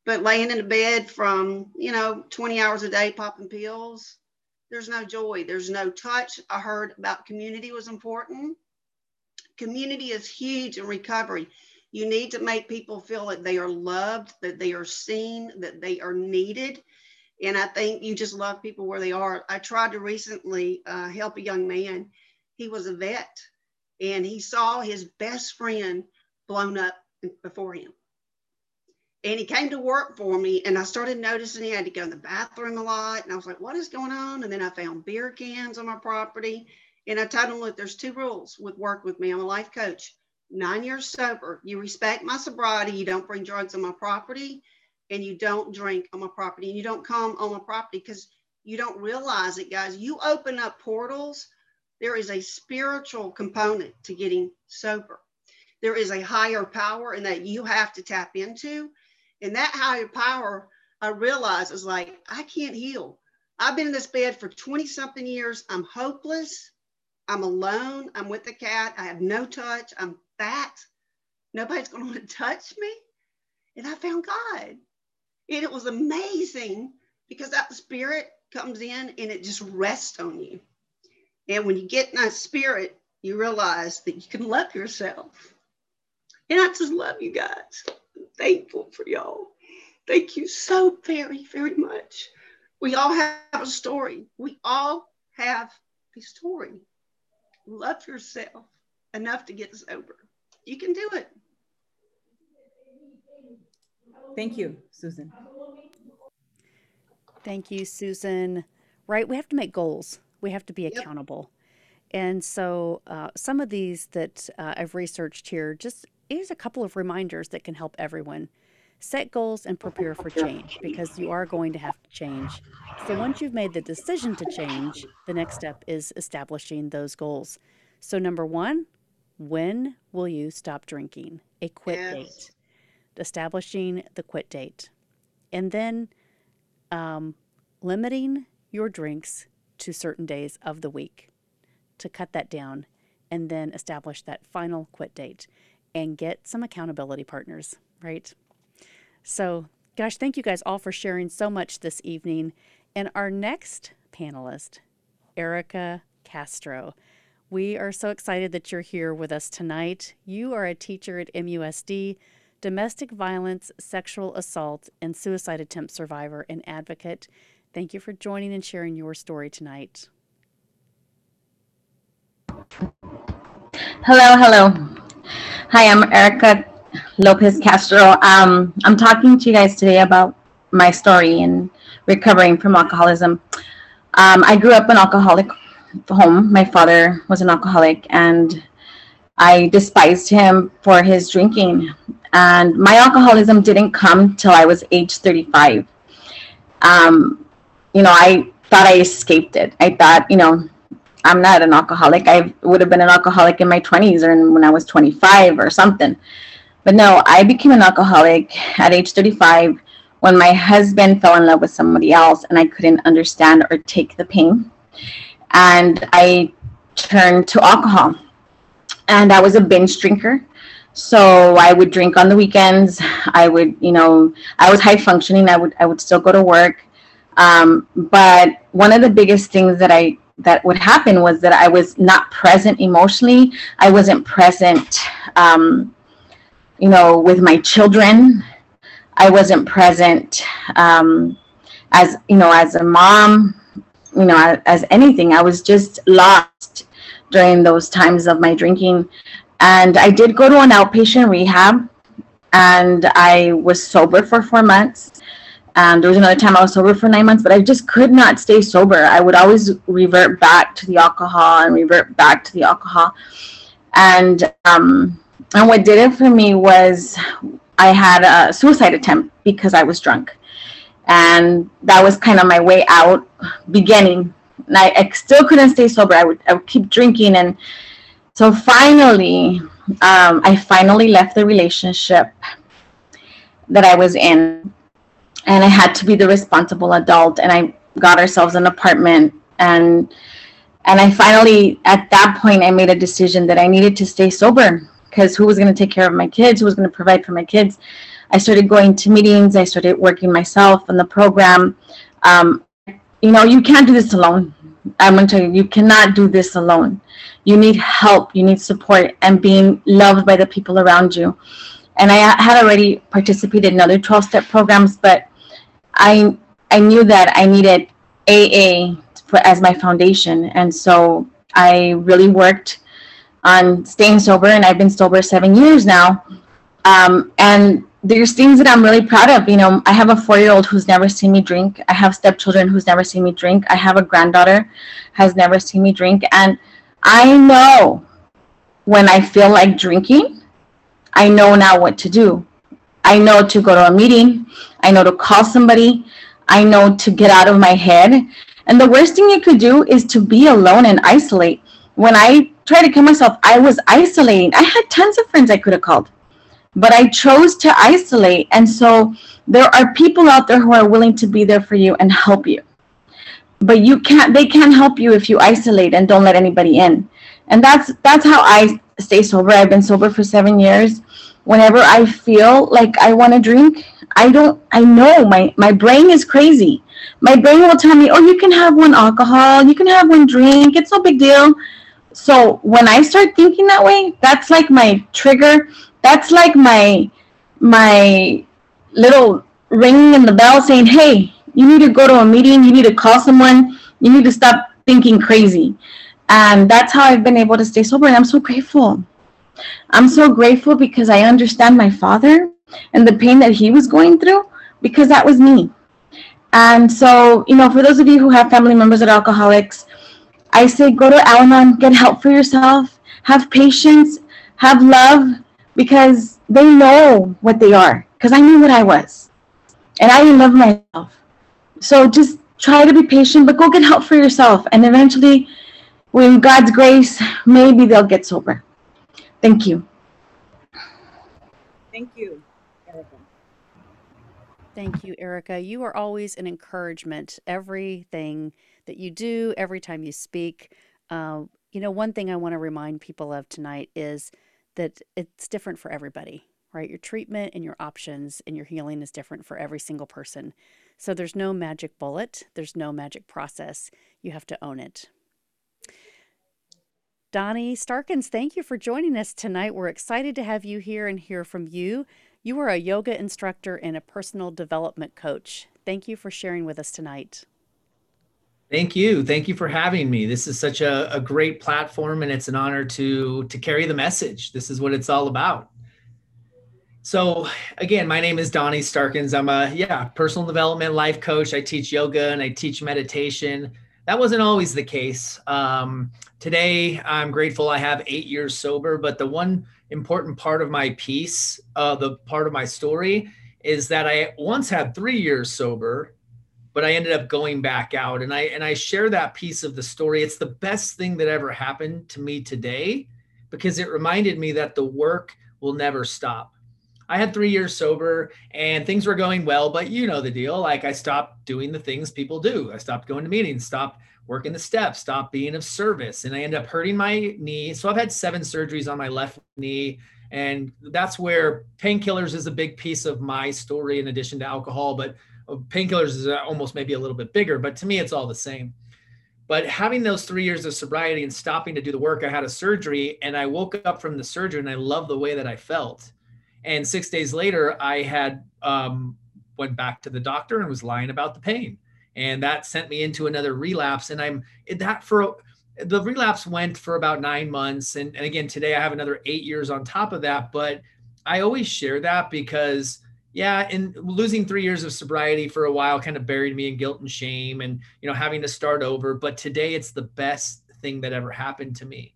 but laying in a bed from, you know, 20 hours a day popping pills, there's no joy. There's no touch. I heard about community was important. Community is huge in recovery. You need to make people feel that they are loved, that they are seen, that they are needed. And I think you just love people where they are. I tried to recently uh, help a young man. He was a vet and he saw his best friend blown up before him and he came to work for me and i started noticing he had to go in the bathroom a lot and i was like what is going on? And then i found beer cans on my property and i told him look there's two rules with work with me. I'm a life coach. Nine years sober you respect my sobriety you don't bring drugs on my property and you don't drink on my property and you don't come on my property because you don't realize it guys. You open up portals there is a spiritual component to getting sober. There is a higher power and that you have to tap into and that higher power, I realized is like, I can't heal. I've been in this bed for 20 something years. I'm hopeless. I'm alone. I'm with the cat. I have no touch. I'm fat. Nobody's going to want to touch me. And I found God. And it was amazing because that spirit comes in and it just rests on you. And when you get in that spirit, you realize that you can love yourself. And I just love you guys. I'm thankful for y'all. Thank you so very, very much. We all have a story. We all have a story. Love yourself enough to get sober. You can do it. Thank you, Susan. Thank you, Susan. Right, we have to make goals. We have to be accountable. And so, uh, some of these that uh, I've researched here, just here's a couple of reminders that can help everyone. Set goals and prepare for change because you are going to have to change. So, once you've made the decision to change, the next step is establishing those goals. So, number one, when will you stop drinking? A quit Yes. date. Establishing the quit date. And then um, limiting your drinks to certain days of the week to cut that down and then establish that final quit date and get some accountability partners, right? So, gosh, thank you guys all for sharing so much this evening. And our next panelist, Erica Castro. We are so excited that you're here with us tonight. You are a teacher at MUSD, domestic violence, sexual assault, and suicide attempt survivor and advocate. Thank you for joining and sharing your story tonight. Hello, hello. Hi, I'm Erica Lopez Castro. Um, I'm talking to you guys today about my story and recovering from alcoholism. Um, I grew up in an alcoholic home. My father was an alcoholic, and I despised him for his drinking. And my alcoholism didn't come till I was age 35. Um, you know, I thought I escaped it. I thought, you know, I'm not an alcoholic. I would have been an alcoholic in my 20s or when I was 25 or something. But no, I became an alcoholic at age 35 when my husband fell in love with somebody else and I couldn't understand or take the pain. And I turned to alcohol. And I was a binge drinker. So I would drink on the weekends. I would, you know, I was high functioning. I would I would still go to work. Um, but one of the biggest things that I that would happen was that I was not present emotionally. I wasn't present, um, you know, with my children. I wasn't present um, as you know, as a mom. You know, as, as anything. I was just lost during those times of my drinking, and I did go to an outpatient rehab, and I was sober for four months. Um, there was another time I was sober for nine months, but I just could not stay sober. I would always revert back to the alcohol and revert back to the alcohol. And um, and what did it for me was I had a suicide attempt because I was drunk, and that was kind of my way out, beginning. And I, I still couldn't stay sober. I would I would keep drinking, and so finally, um, I finally left the relationship that I was in and I had to be the responsible adult. And I got ourselves an apartment, and and I finally, at that point, I made a decision that I needed to stay sober because who was going to take care of my kids? Who was going to provide for my kids? I started going to meetings. I started working myself in the program. Um, you know, you can't do this alone. I'm going to tell you, you cannot do this alone. You need help. You need support and being loved by the people around you. And I had already participated in other 12 step programs, but I I knew that I needed AA for, as my foundation, and so I really worked on staying sober, and I've been sober seven years now. Um, and there's things that I'm really proud of. You know, I have a four-year-old who's never seen me drink. I have stepchildren who's never seen me drink. I have a granddaughter has never seen me drink, and I know when I feel like drinking, I know now what to do. I know to go to a meeting. I know to call somebody. I know to get out of my head. And the worst thing you could do is to be alone and isolate. When I tried to kill myself, I was isolating. I had tons of friends I could have called, but I chose to isolate. And so there are people out there who are willing to be there for you and help you. But you can't they can't help you if you isolate and don't let anybody in. And that's that's how I stay sober. I've been sober for 7 years whenever I feel like I want to drink, I don't, I know my, my brain is crazy. My brain will tell me, oh, you can have one alcohol, you can have one drink, it's no big deal. So when I start thinking that way, that's like my trigger. That's like my my little ringing in the bell saying, "Hey, you need to go to a meeting. You need to call someone. You need to stop thinking crazy." And that's how I've been able to stay sober. And I'm so grateful. I'm so grateful because I understand my father and the pain that he was going through because that was me. And so, you know, for those of you who have family members that are alcoholics, I say go to Al Anon, get help for yourself, have patience, have love, because they know what they are. Because I knew what I was. And I didn't love myself. So just try to be patient, but go get help for yourself. And eventually, with God's grace, maybe they'll get sober. Thank you. Thank you, Erica. Thank you, Erica. You are always an encouragement. Everything that you do, every time you speak. Uh, you know, one thing I want to remind people of tonight is that it's different for everybody, right? Your treatment and your options and your healing is different for every single person. So there's no magic bullet, there's no magic process. You have to own it. Donnie Starkins, thank you for joining us tonight. We're excited to have you here and hear from you. You are a yoga instructor and a personal development coach. Thank you for sharing with us tonight. Thank you. Thank you for having me. This is such a, a great platform and it's an honor to to carry the message. This is what it's all about. So again, my name is Donnie Starkins. I'm a yeah, personal development life coach. I teach yoga and I teach meditation. That wasn't always the case. Um, today, I'm grateful I have eight years sober, but the one important part of my piece, uh, the part of my story, is that I once had three years sober, but I ended up going back out. And I and I share that piece of the story. It's the best thing that ever happened to me today because it reminded me that the work will never stop. I had three years sober and things were going well, but you know the deal. Like I stopped doing the things people do. I stopped going to meetings, stopped working the steps, stopped being of service, and I ended up hurting my knee. So I've had seven surgeries on my left knee. And that's where painkillers is a big piece of my story in addition to alcohol. But uh, painkillers is uh, almost maybe a little bit bigger, but to me, it's all the same. But having those three years of sobriety and stopping to do the work, I had a surgery and I woke up from the surgery and I love the way that I felt. And six days later, I had um, went back to the doctor and was lying about the pain, and that sent me into another relapse. And I'm that for the relapse went for about nine months, and, and again today I have another eight years on top of that. But I always share that because yeah and losing three years of sobriety for a while kind of buried me in guilt and shame and you know having to start over but today it's the best thing that ever happened to me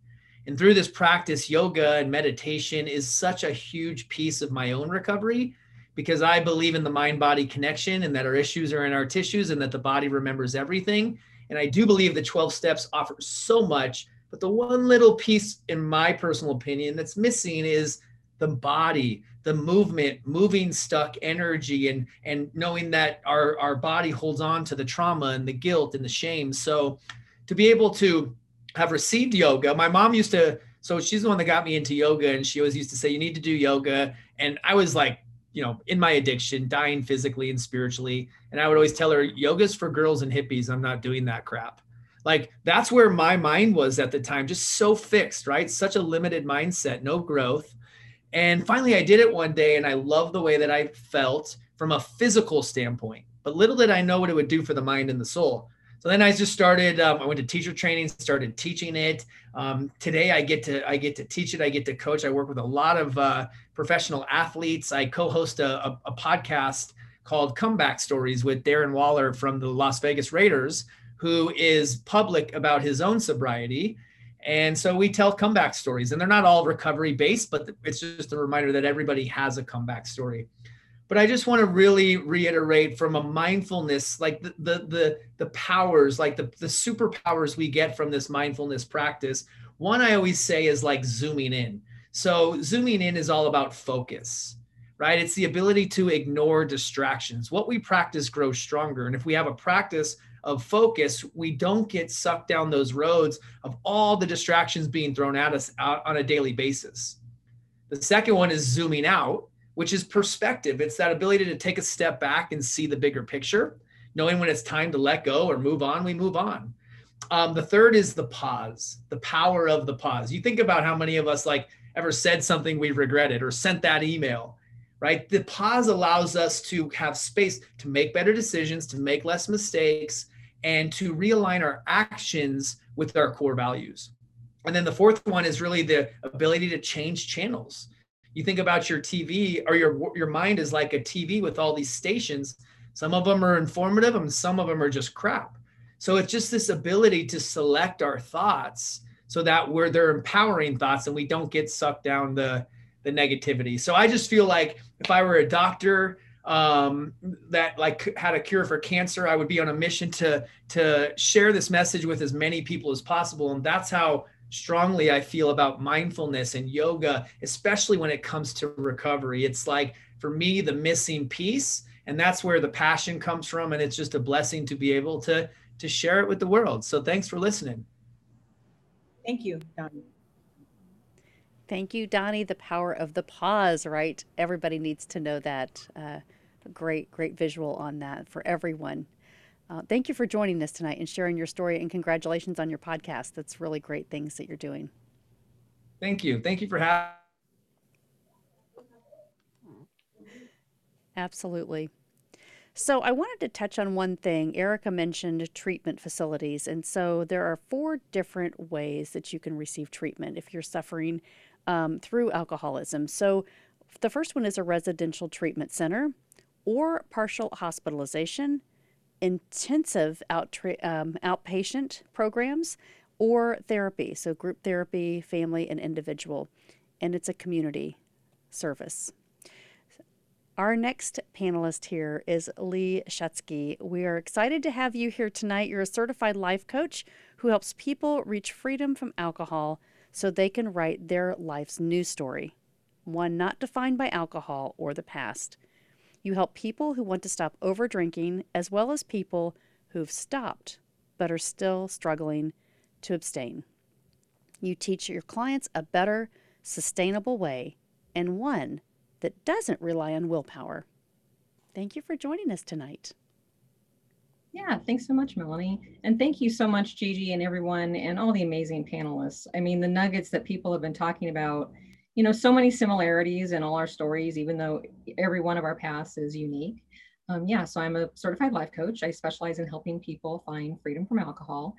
and through this practice, yoga and meditation is such a huge piece of my own recovery because I believe in the mind body connection and that our issues are in our tissues and that the body remembers everything. And I do believe the 12 steps offer so much. But the one little piece, in my personal opinion, that's missing is the body, the movement, moving stuck energy, and, and knowing that our, our body holds on to the trauma and the guilt and the shame. So to be able to have received yoga. My mom used to, so she's the one that got me into yoga, and she always used to say, You need to do yoga. And I was like, you know, in my addiction, dying physically and spiritually. And I would always tell her, Yoga's for girls and hippies. I'm not doing that crap. Like that's where my mind was at the time, just so fixed, right? Such a limited mindset, no growth. And finally, I did it one day, and I love the way that I felt from a physical standpoint. But little did I know what it would do for the mind and the soul. So then I just started. Um, I went to teacher training, started teaching it. Um, today I get to I get to teach it. I get to coach. I work with a lot of uh, professional athletes. I co-host a, a, a podcast called Comeback Stories with Darren Waller from the Las Vegas Raiders, who is public about his own sobriety. And so we tell comeback stories, and they're not all recovery based, but it's just a reminder that everybody has a comeback story but i just want to really reiterate from a mindfulness like the the the, the powers like the, the superpowers we get from this mindfulness practice one i always say is like zooming in. So zooming in is all about focus right? It's the ability to ignore distractions. What we practice grows stronger. And if we have a practice of focus we don't get sucked down those roads of all the distractions being thrown at us out on a daily basis. The second one is zooming out which is perspective. It's that ability to take a step back and see the bigger picture, knowing when it's time to let go or move on, we move on. Um, the third is the pause, the power of the pause. You think about how many of us like ever said something we regretted or sent that email, right? The pause allows us to have space to make better decisions, to make less mistakes, and to realign our actions with our core values. And then the fourth one is really the ability to change channels. You think about your TV or your your mind is like a TV with all these stations. Some of them are informative and some of them are just crap. So it's just this ability to select our thoughts so that we're they're empowering thoughts and we don't get sucked down the the negativity. So I just feel like if I were a doctor um, that like had a cure for cancer, I would be on a mission to to share this message with as many people as possible. And that's how strongly I feel about mindfulness and yoga, especially when it comes to recovery. It's like for me the missing piece, and that's where the passion comes from. And it's just a blessing to be able to to share it with the world. So thanks for listening. Thank you, Donnie. Thank you, Donnie. The power of the pause, right? Everybody needs to know that. Uh, great, great visual on that for everyone. Uh, thank you for joining us tonight and sharing your story, and congratulations on your podcast. That's really great things that you're doing. Thank you. Thank you for having. Absolutely. So I wanted to touch on one thing. Erica mentioned treatment facilities. And so there are four different ways that you can receive treatment if you're suffering um, through alcoholism. So the first one is a residential treatment center or partial hospitalization, intensive um, outpatient programs, or therapy. So group therapy, family, and individual. And it's a community service. Our next panelist here is Lee Shutsky. We are excited to have you here tonight. You're a certified life coach who helps people reach freedom from alcohol so they can write their life's new story, one not defined by alcohol or the past. You help people who want to stop over drinking as well as people who've stopped but are still struggling to abstain. You teach your clients a better, sustainable way and one that doesn't rely on willpower. Thank you for joining us tonight. Yeah, thanks so much, Melanie. And thank you so much, Gigi and everyone and all the amazing panelists. I mean, the nuggets that people have been talking about, you know, so many similarities in all our stories, even though every one of our paths is unique. Um, yeah, so I'm a certified life coach. I specialize in helping people find freedom from alcohol.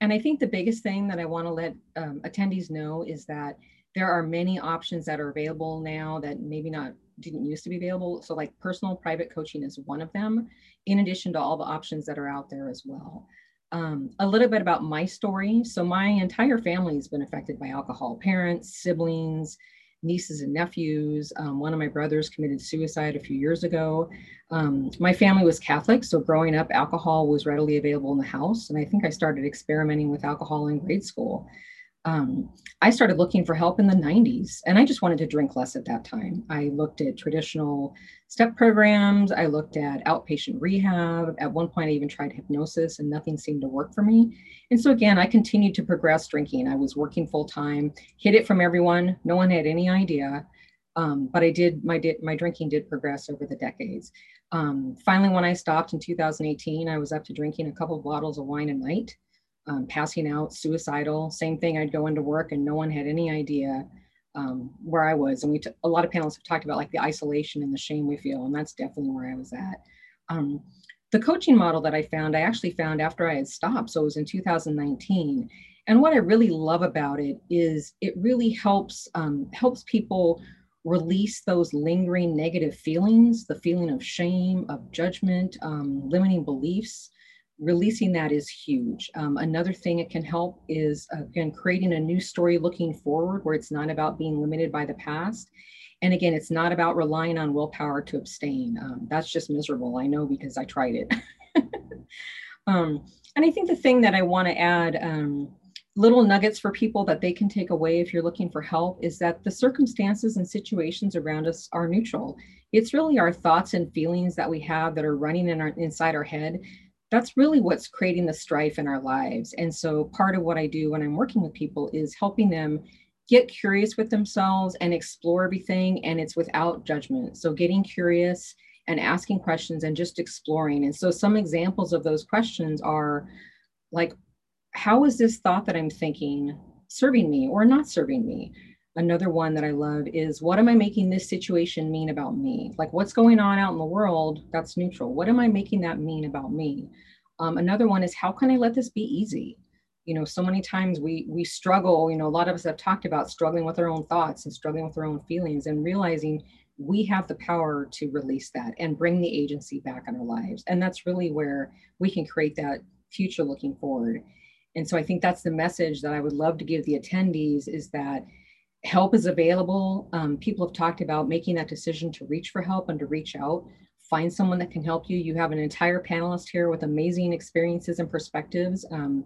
And I think the biggest thing that I want to let um, attendees know is that there are many options that are available now that maybe not didn't used to be available. So like personal private coaching is one of them, in addition to all the options that are out there as well. Um, a little bit about my story. So my entire family has been affected by alcohol, parents, siblings, nieces and nephews. Um, one of my brothers committed suicide a few years ago. Um, my family was Catholic, so growing up, alcohol was readily available in the house. And I think I started experimenting with alcohol in grade school um, I started looking for help in the 90s and I just wanted to drink less at that time. I looked at traditional step programs, I looked at outpatient rehab. At one point, I even tried hypnosis and nothing seemed to work for me. And so, again, I continued to progress drinking. I was working full time, hid it from everyone, no one had any idea. Um, but I did my did my drinking did progress over the decades. Um, finally, when I stopped in 2018, I was up to drinking a couple bottles of wine a night um, passing out, suicidal. Same thing, I'd go into work and no one had any idea um, where I was. And we, t- a lot of panelists have talked about like the isolation and the shame we feel, and that's definitely where I was at. Um, the coaching model that I found, I actually found after I had stopped. So it was in 2019. And what I really love about it is it really helps um, helps people release those lingering negative feelings, the feeling of shame, of judgment, um, limiting beliefs, releasing that is huge. Um, another thing it can help is uh, again creating a new story looking forward where it's not about being limited by the past. And again, it's not about relying on willpower to abstain. Um, that's just miserable. I know because I tried it. um, and I think the thing that I want to add, um, little nuggets for people that they can take away if you're looking for help, is that the circumstances and situations around us are neutral. It's really our thoughts and feelings that we have that are running in our, inside our head that's really what's creating the strife in our lives. And so part of what I do when I'm working with people is helping them get curious with themselves and explore everything. And it's without judgment. So getting curious and asking questions and just exploring. And so some examples of those questions are like, how is this thought that I'm thinking serving me or not serving me? Another one that I love is what am I making this situation mean about me? Like what's going on out in the world that's neutral. What am I making that mean about me? Um, another one is how can I let this be easy? You know, so many times we we struggle. You know, a lot of us have talked about struggling with our own thoughts and struggling with our own feelings, and realizing we have the power to release that and bring the agency back in our lives. And that's really where we can create that future looking forward. And so I think that's the message that I would love to give the attendees is that help is available. Um, people have talked about making that decision to reach for help and to reach out. Find someone that can help you. You have an entire panelist here with amazing experiences and perspectives. Um,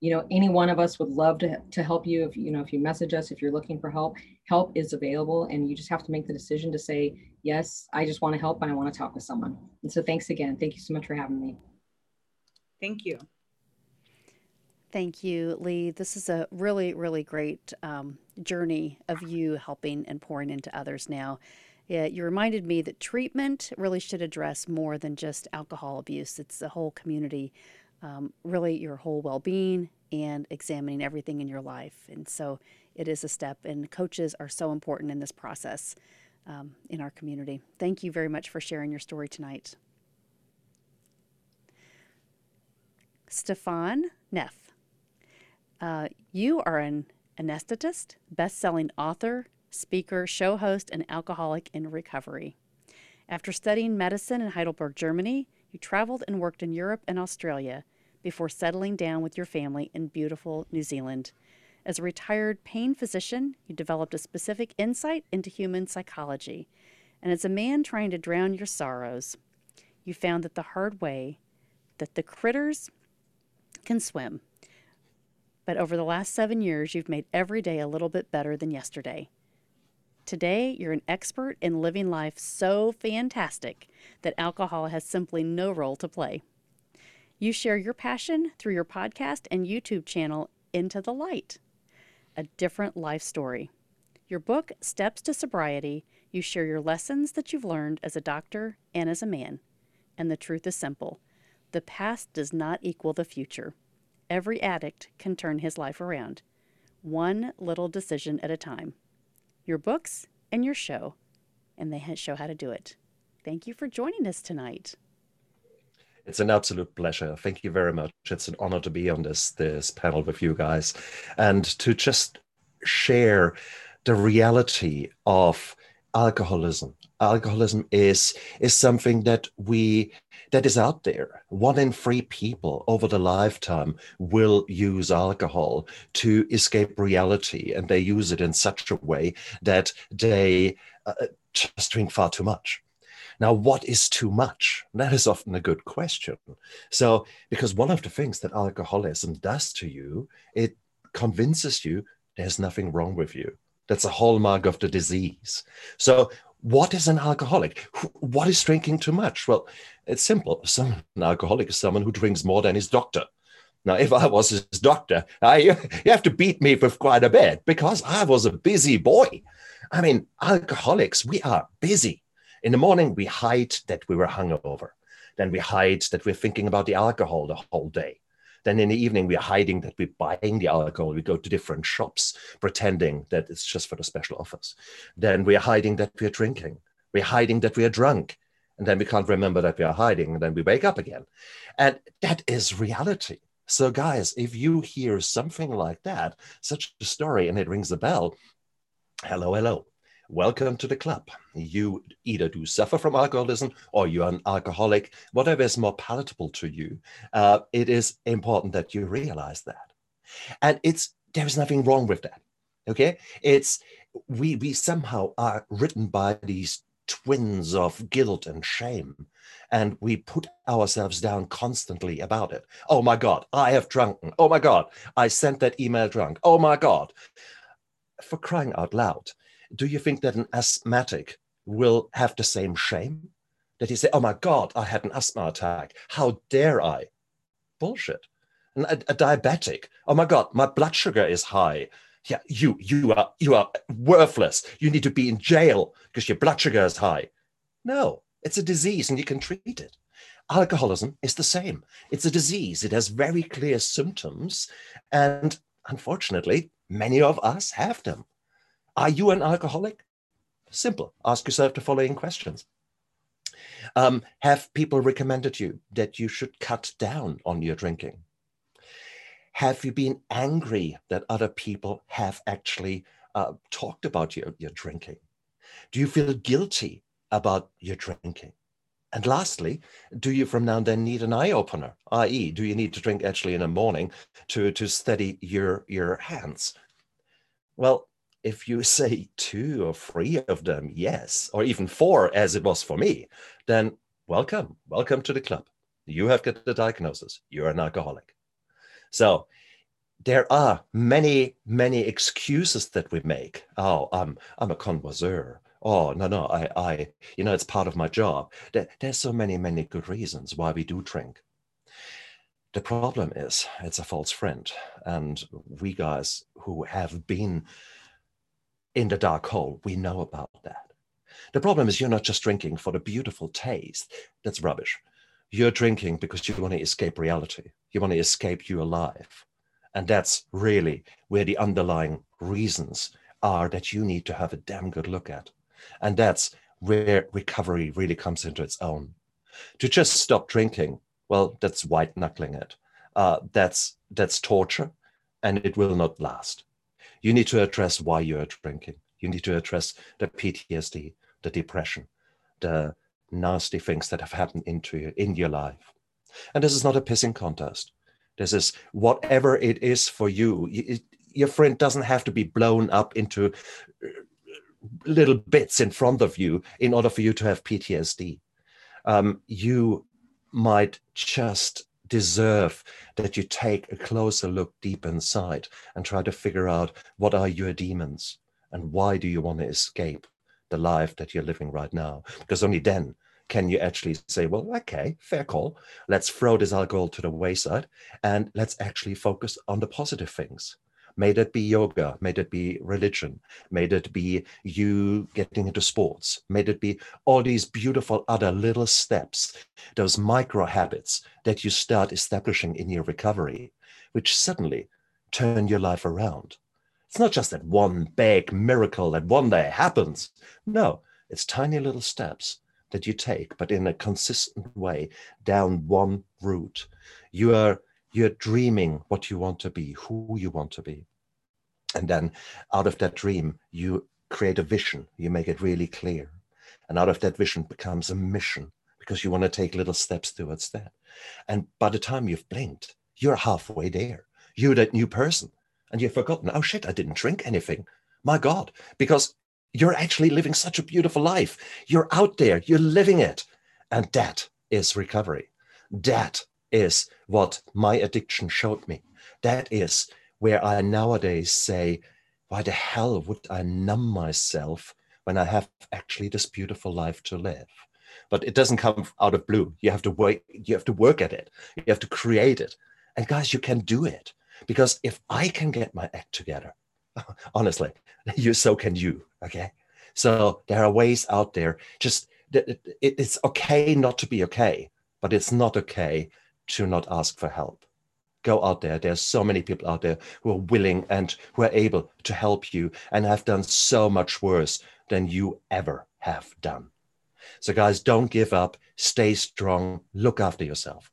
you know, any one of us would love to, to help you. If you know, if you message us, if you're looking for help, help is available, and you just have to make the decision to say, yes, I just want to help and I want to talk with someone. And so, thanks again. Thank you so much for having me. Thank you. Thank you, Lee. This is a really, really great um, journey of you helping and pouring into others now. Yeah, you reminded me that treatment really should address more than just alcohol abuse. It's the whole community, um, really your whole well being and examining everything in your life. And so it is a step, and coaches are so important in this process um, in our community. Thank you very much for sharing your story tonight. Stefan Neff. Uh, you are an anesthetist, best selling author, speaker, show host, and alcoholic in recovery. After studying medicine in Heidelberg, Germany, you traveled and worked in Europe and Australia before settling down with your family in beautiful New Zealand. As a retired pain physician, you developed a specific insight into human psychology. And as a man trying to drown your sorrows, you found that the hard way that the critters can swim but over the last seven years, you've made every day a little bit better than yesterday. Today, you're an expert in living life so fantastic that alcohol has simply no role to play. You share your passion through your podcast and YouTube channel, Into the Light, a different life story. Your book, Steps to Sobriety, you share your lessons that you've learned as a doctor and as a man. And the truth is simple the past does not equal the future. Every addict can turn his life around, one little decision at a time. Your books and your show, and they show how to do it. Thank you for joining us tonight. It's an absolute pleasure. Thank you very much. It's an honor to be on this this panel with you guys and to just share the reality of alcoholism. Alcoholism is is something that we that is out there. One in three people over the lifetime will use alcohol to escape reality, and they use it in such a way that they uh, just drink far too much. Now, what is too much? That is often a good question. So, because one of the things that alcoholism does to you, it convinces you there's nothing wrong with you. That's a hallmark of the disease. So, what is an alcoholic? What is drinking too much? Well, it's simple. Some, an alcoholic is someone who drinks more than his doctor. Now, if I was his doctor, I, you have to beat me with quite a bit because I was a busy boy. I mean, alcoholics, we are busy. In the morning, we hide that we were hungover. Then we hide that we're thinking about the alcohol the whole day. Then in the evening, we're hiding that we're buying the alcohol. We go to different shops, pretending that it's just for the special offers. Then we're hiding that we're drinking. We're hiding that we're drunk. And then we can't remember that we are hiding. And then we wake up again. And that is reality. So, guys, if you hear something like that, such a story, and it rings a bell, hello, hello welcome to the club. You either do suffer from alcoholism or you're an alcoholic, whatever is more palatable to you. Uh, it is important that you realize that. And it's there is nothing wrong with that. Okay. It's we we somehow are written by these twins of guilt and shame. And we put ourselves down constantly about it. Oh my God, I have drunken. Oh my God, I sent that email drunk. Oh my God. For crying out loud do you think that an asthmatic will have the same shame? That he say, oh my God, I had an asthma attack. How dare I? Bullshit. And a, a diabetic, oh my God, my blood sugar is high. Yeah, you you are you are worthless. You need to be in jail because your blood sugar is high. No, it's a disease and you can treat it. alcoholism is the same. It's a disease. It has very clear symptoms. And unfortunately, many of us have them. Are you an alcoholic? Simple. Ask yourself the following questions. Um, have people recommended you that you should cut down on your drinking? Have you been angry that other people have actually uh, talked about your, your drinking? Do you feel guilty about your drinking? And lastly, do you from now and then need an eye opener? I.e., do you need to drink actually in the morning to, to steady your, your hands? Well, if you say two or three of them, yes, or even four, as it was for me, then welcome, welcome to the club. You have got the diagnosis. You're an alcoholic. So there are many, many excuses that we make. Oh, I'm I'm a connoisseur. Oh no, no, I, I, you know, it's part of my job. There, there's so many, many good reasons why we do drink. The problem is it's a false friend, and we guys who have been in the dark hole, we know about that. The problem is you're not just drinking for the beautiful taste. That's rubbish. You're drinking because you want to escape reality. You want to escape your life. And that's really where the underlying reasons are that you need to have a damn good look at. And that's where recovery really comes into its own. To just stop drinking, well, that's white knuckling it. Uh, that's that's torture, and it will not last. You need to address why you are drinking. You need to address the PTSD, the depression, the nasty things that have happened into you in your life. And this is not a pissing contest. This is whatever it is for you. It, your friend doesn't have to be blown up into uh, little bits in front of you in order for you to have PTSD. Um, you might just deserve that you take a closer look deep inside and try to figure out what are your demons and why do you want to escape the life that you're living right now? Because only then can you actually say well okay fair call. Let's throw this alcohol to the wayside and let's actually focus on the positive things May that be yoga, may that be religion, may that be you getting into sports, may that be all these beautiful other little steps, those micro habits that you start establishing in your recovery, which suddenly turn your life around. It's not just that one big miracle that one day happens. No, it's tiny little steps that you take, but in a consistent way down one route. You are you're dreaming what you want to be, who you want to be. And then out of that dream, you create a vision, you make it really clear. And out of that vision becomes a mission because you want to take little steps towards that. And by the time you've blinked, you're halfway there. You're that new person. And you've forgotten, oh shit, I didn't drink anything. My God, because you're actually living such a beautiful life. You're out there, you're living it. And that is recovery. That is what my addiction showed me. That is where I nowadays say, why the hell would I numb myself when I have actually this beautiful life to live? But it doesn't come out of blue. You have to work, you have to work at it. You have to create it. And guys, you can do it. Because if I can get my act together, honestly, you so can you. Okay. So there are ways out there. Just it's okay not to be okay, but it's not okay to not ask for help go out there. There's so many people out there who are willing and who are able to help you and have done so much worse than you ever have done. So, guys, don't give up. Stay strong. Look after yourself.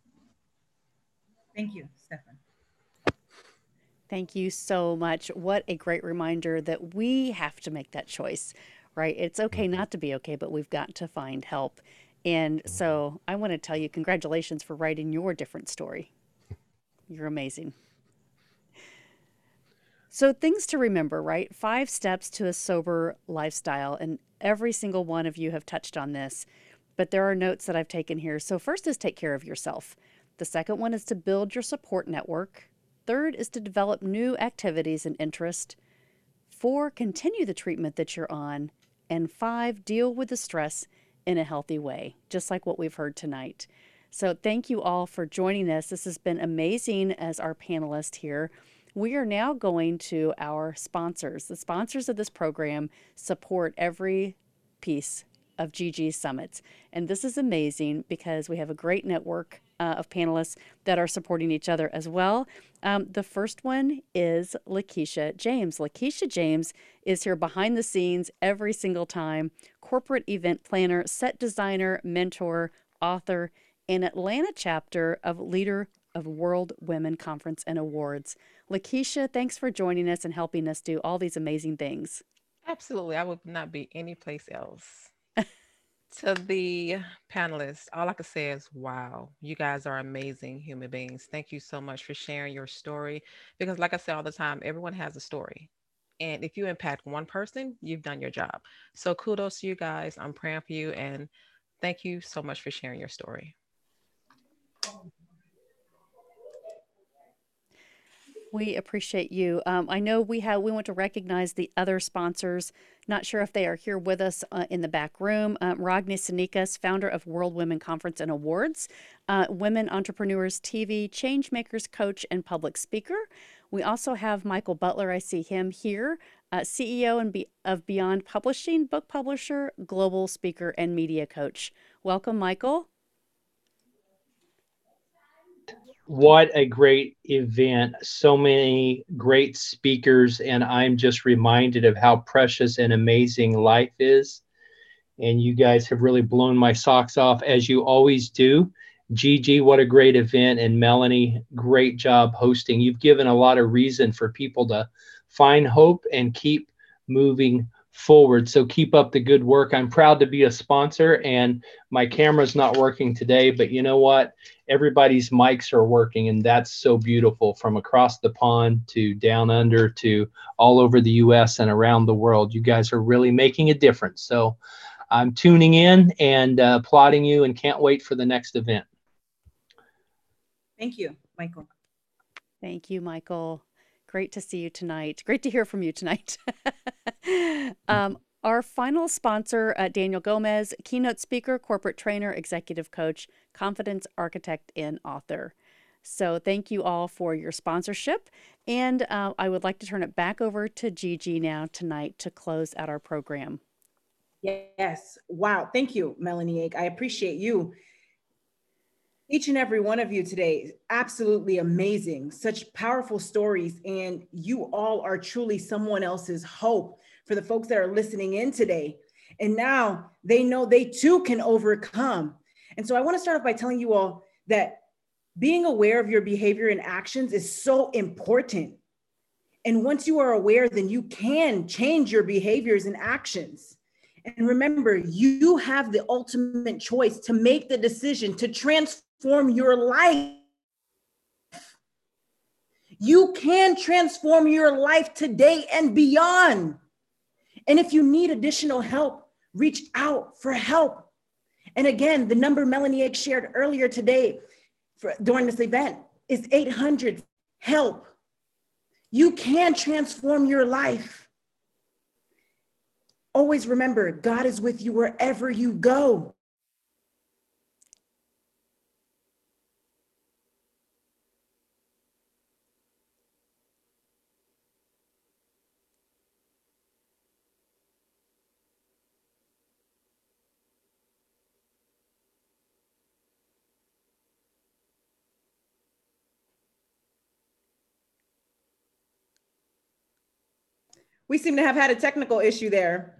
Thank you, Stefan. Thank you so much. What a great reminder that we have to make that choice, right? It's okay mm-hmm. not to be okay, but we've got to find help. And mm-hmm. so I want to tell you, congratulations for writing your different story. You're amazing. So, things to remember, right? Five steps to a sober lifestyle. And every single one of you have touched on this, but there are notes that I've taken here. So, first is take care of yourself. The second one is to build your support network. Third is to develop new activities and interest. Four, continue the treatment that you're on. And five, deal with the stress in a healthy way, just like what we've heard tonight. So, thank you all for joining us. This has been amazing as our panelist here. We are now going to our sponsors. The sponsors of this program support every piece of GG Summits. And this is amazing because we have a great network uh, of panelists that are supporting each other as well. Um, the first one is Lakeisha James. Lakeisha James is here behind the scenes every single time, corporate event planner, set designer, mentor, author, and Atlanta chapter of Leader of World Women Conference and Awards. Lakeisha, thanks for joining us and helping us do all these amazing things. Absolutely. I would not be anyplace else. To the panelists, all I can say is, wow, you guys are amazing human beings. Thank you so much for sharing your story. Because, like I say all the time, everyone has a story. And if you impact one person, you've done your job. So, kudos to you guys. I'm praying for you. And thank you so much for sharing your story. We appreciate you. Um, I know we have we want to recognize the other sponsors. Not sure if they are here with us uh, in the back room. Um, Ragni Sanikas, founder of World Women Conference and Awards, uh, Women Entrepreneurs TV, Changemakers coach, and public speaker. We also have Michael Butler. I see him here, uh, CEO and Be- of Beyond Publishing, book publisher, global speaker, and media coach. Welcome, Michael. What a great event. So many great speakers, and I'm just reminded of how precious and amazing life is. And you guys have really blown my socks off as you always do. Gigi, what a great event. And Melanie, great job hosting. You've given a lot of reason for people to find hope and keep moving forward. So keep up the good work. I'm proud to be a sponsor, and my camera's not working today, but you know what? Everybody's mics are working, and that's so beautiful from across the pond to down under to all over the US and around the world. You guys are really making a difference. So I'm tuning in and uh, applauding you and can't wait for the next event. Thank you, Michael. Thank you, Michael. Great to see you tonight. Great to hear from you tonight. um, our final sponsor, uh, Daniel Gomez, keynote speaker, corporate trainer, executive coach, confidence architect, and author. So, thank you all for your sponsorship. And uh, I would like to turn it back over to Gigi now tonight to close out our program. Yes. Wow. Thank you, Melanie Ake. I appreciate you each and every one of you today absolutely amazing such powerful stories and you all are truly someone else's hope for the folks that are listening in today and now they know they too can overcome and so i want to start off by telling you all that being aware of your behavior and actions is so important and once you are aware then you can change your behaviors and actions and remember, you have the ultimate choice to make the decision to transform your life. You can transform your life today and beyond. And if you need additional help, reach out for help. And again, the number Melanie Egg shared earlier today for, during this event is 800 help. You can transform your life. Always remember, God is with you wherever you go. We seem to have had a technical issue there.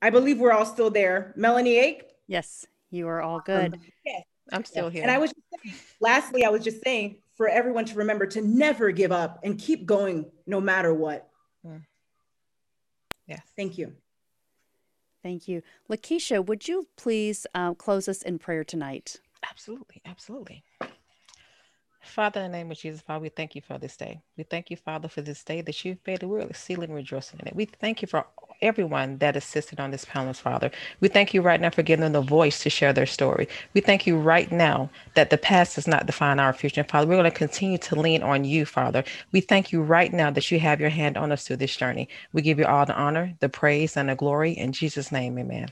I believe we're all still there. Melanie Ake? Yes, you are all good. yes. I'm still here. And I was saying, lastly, I was just saying for everyone to remember to never give up and keep going no matter what. Mm. Yes. Thank you. Thank you. Lakeisha, would you please uh, close us in prayer tonight? Absolutely. Absolutely. Father, in the name of Jesus, Father, we thank you for this day. We thank you, Father, for this day that you've made. We're exceedingly rejoicing in it. We thank you for everyone that assisted on this panel, Father. We thank you right now for giving them the voice to share their story. We thank you right now that the past does not define our future. Father, we're going to continue to lean on you, Father. We thank you right now that you have your hand on us through this journey. We give you all the honor, the praise, and the glory. In Jesus' name, amen.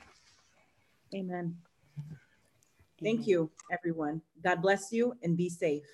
Amen. Thank you, everyone. God bless you and be safe.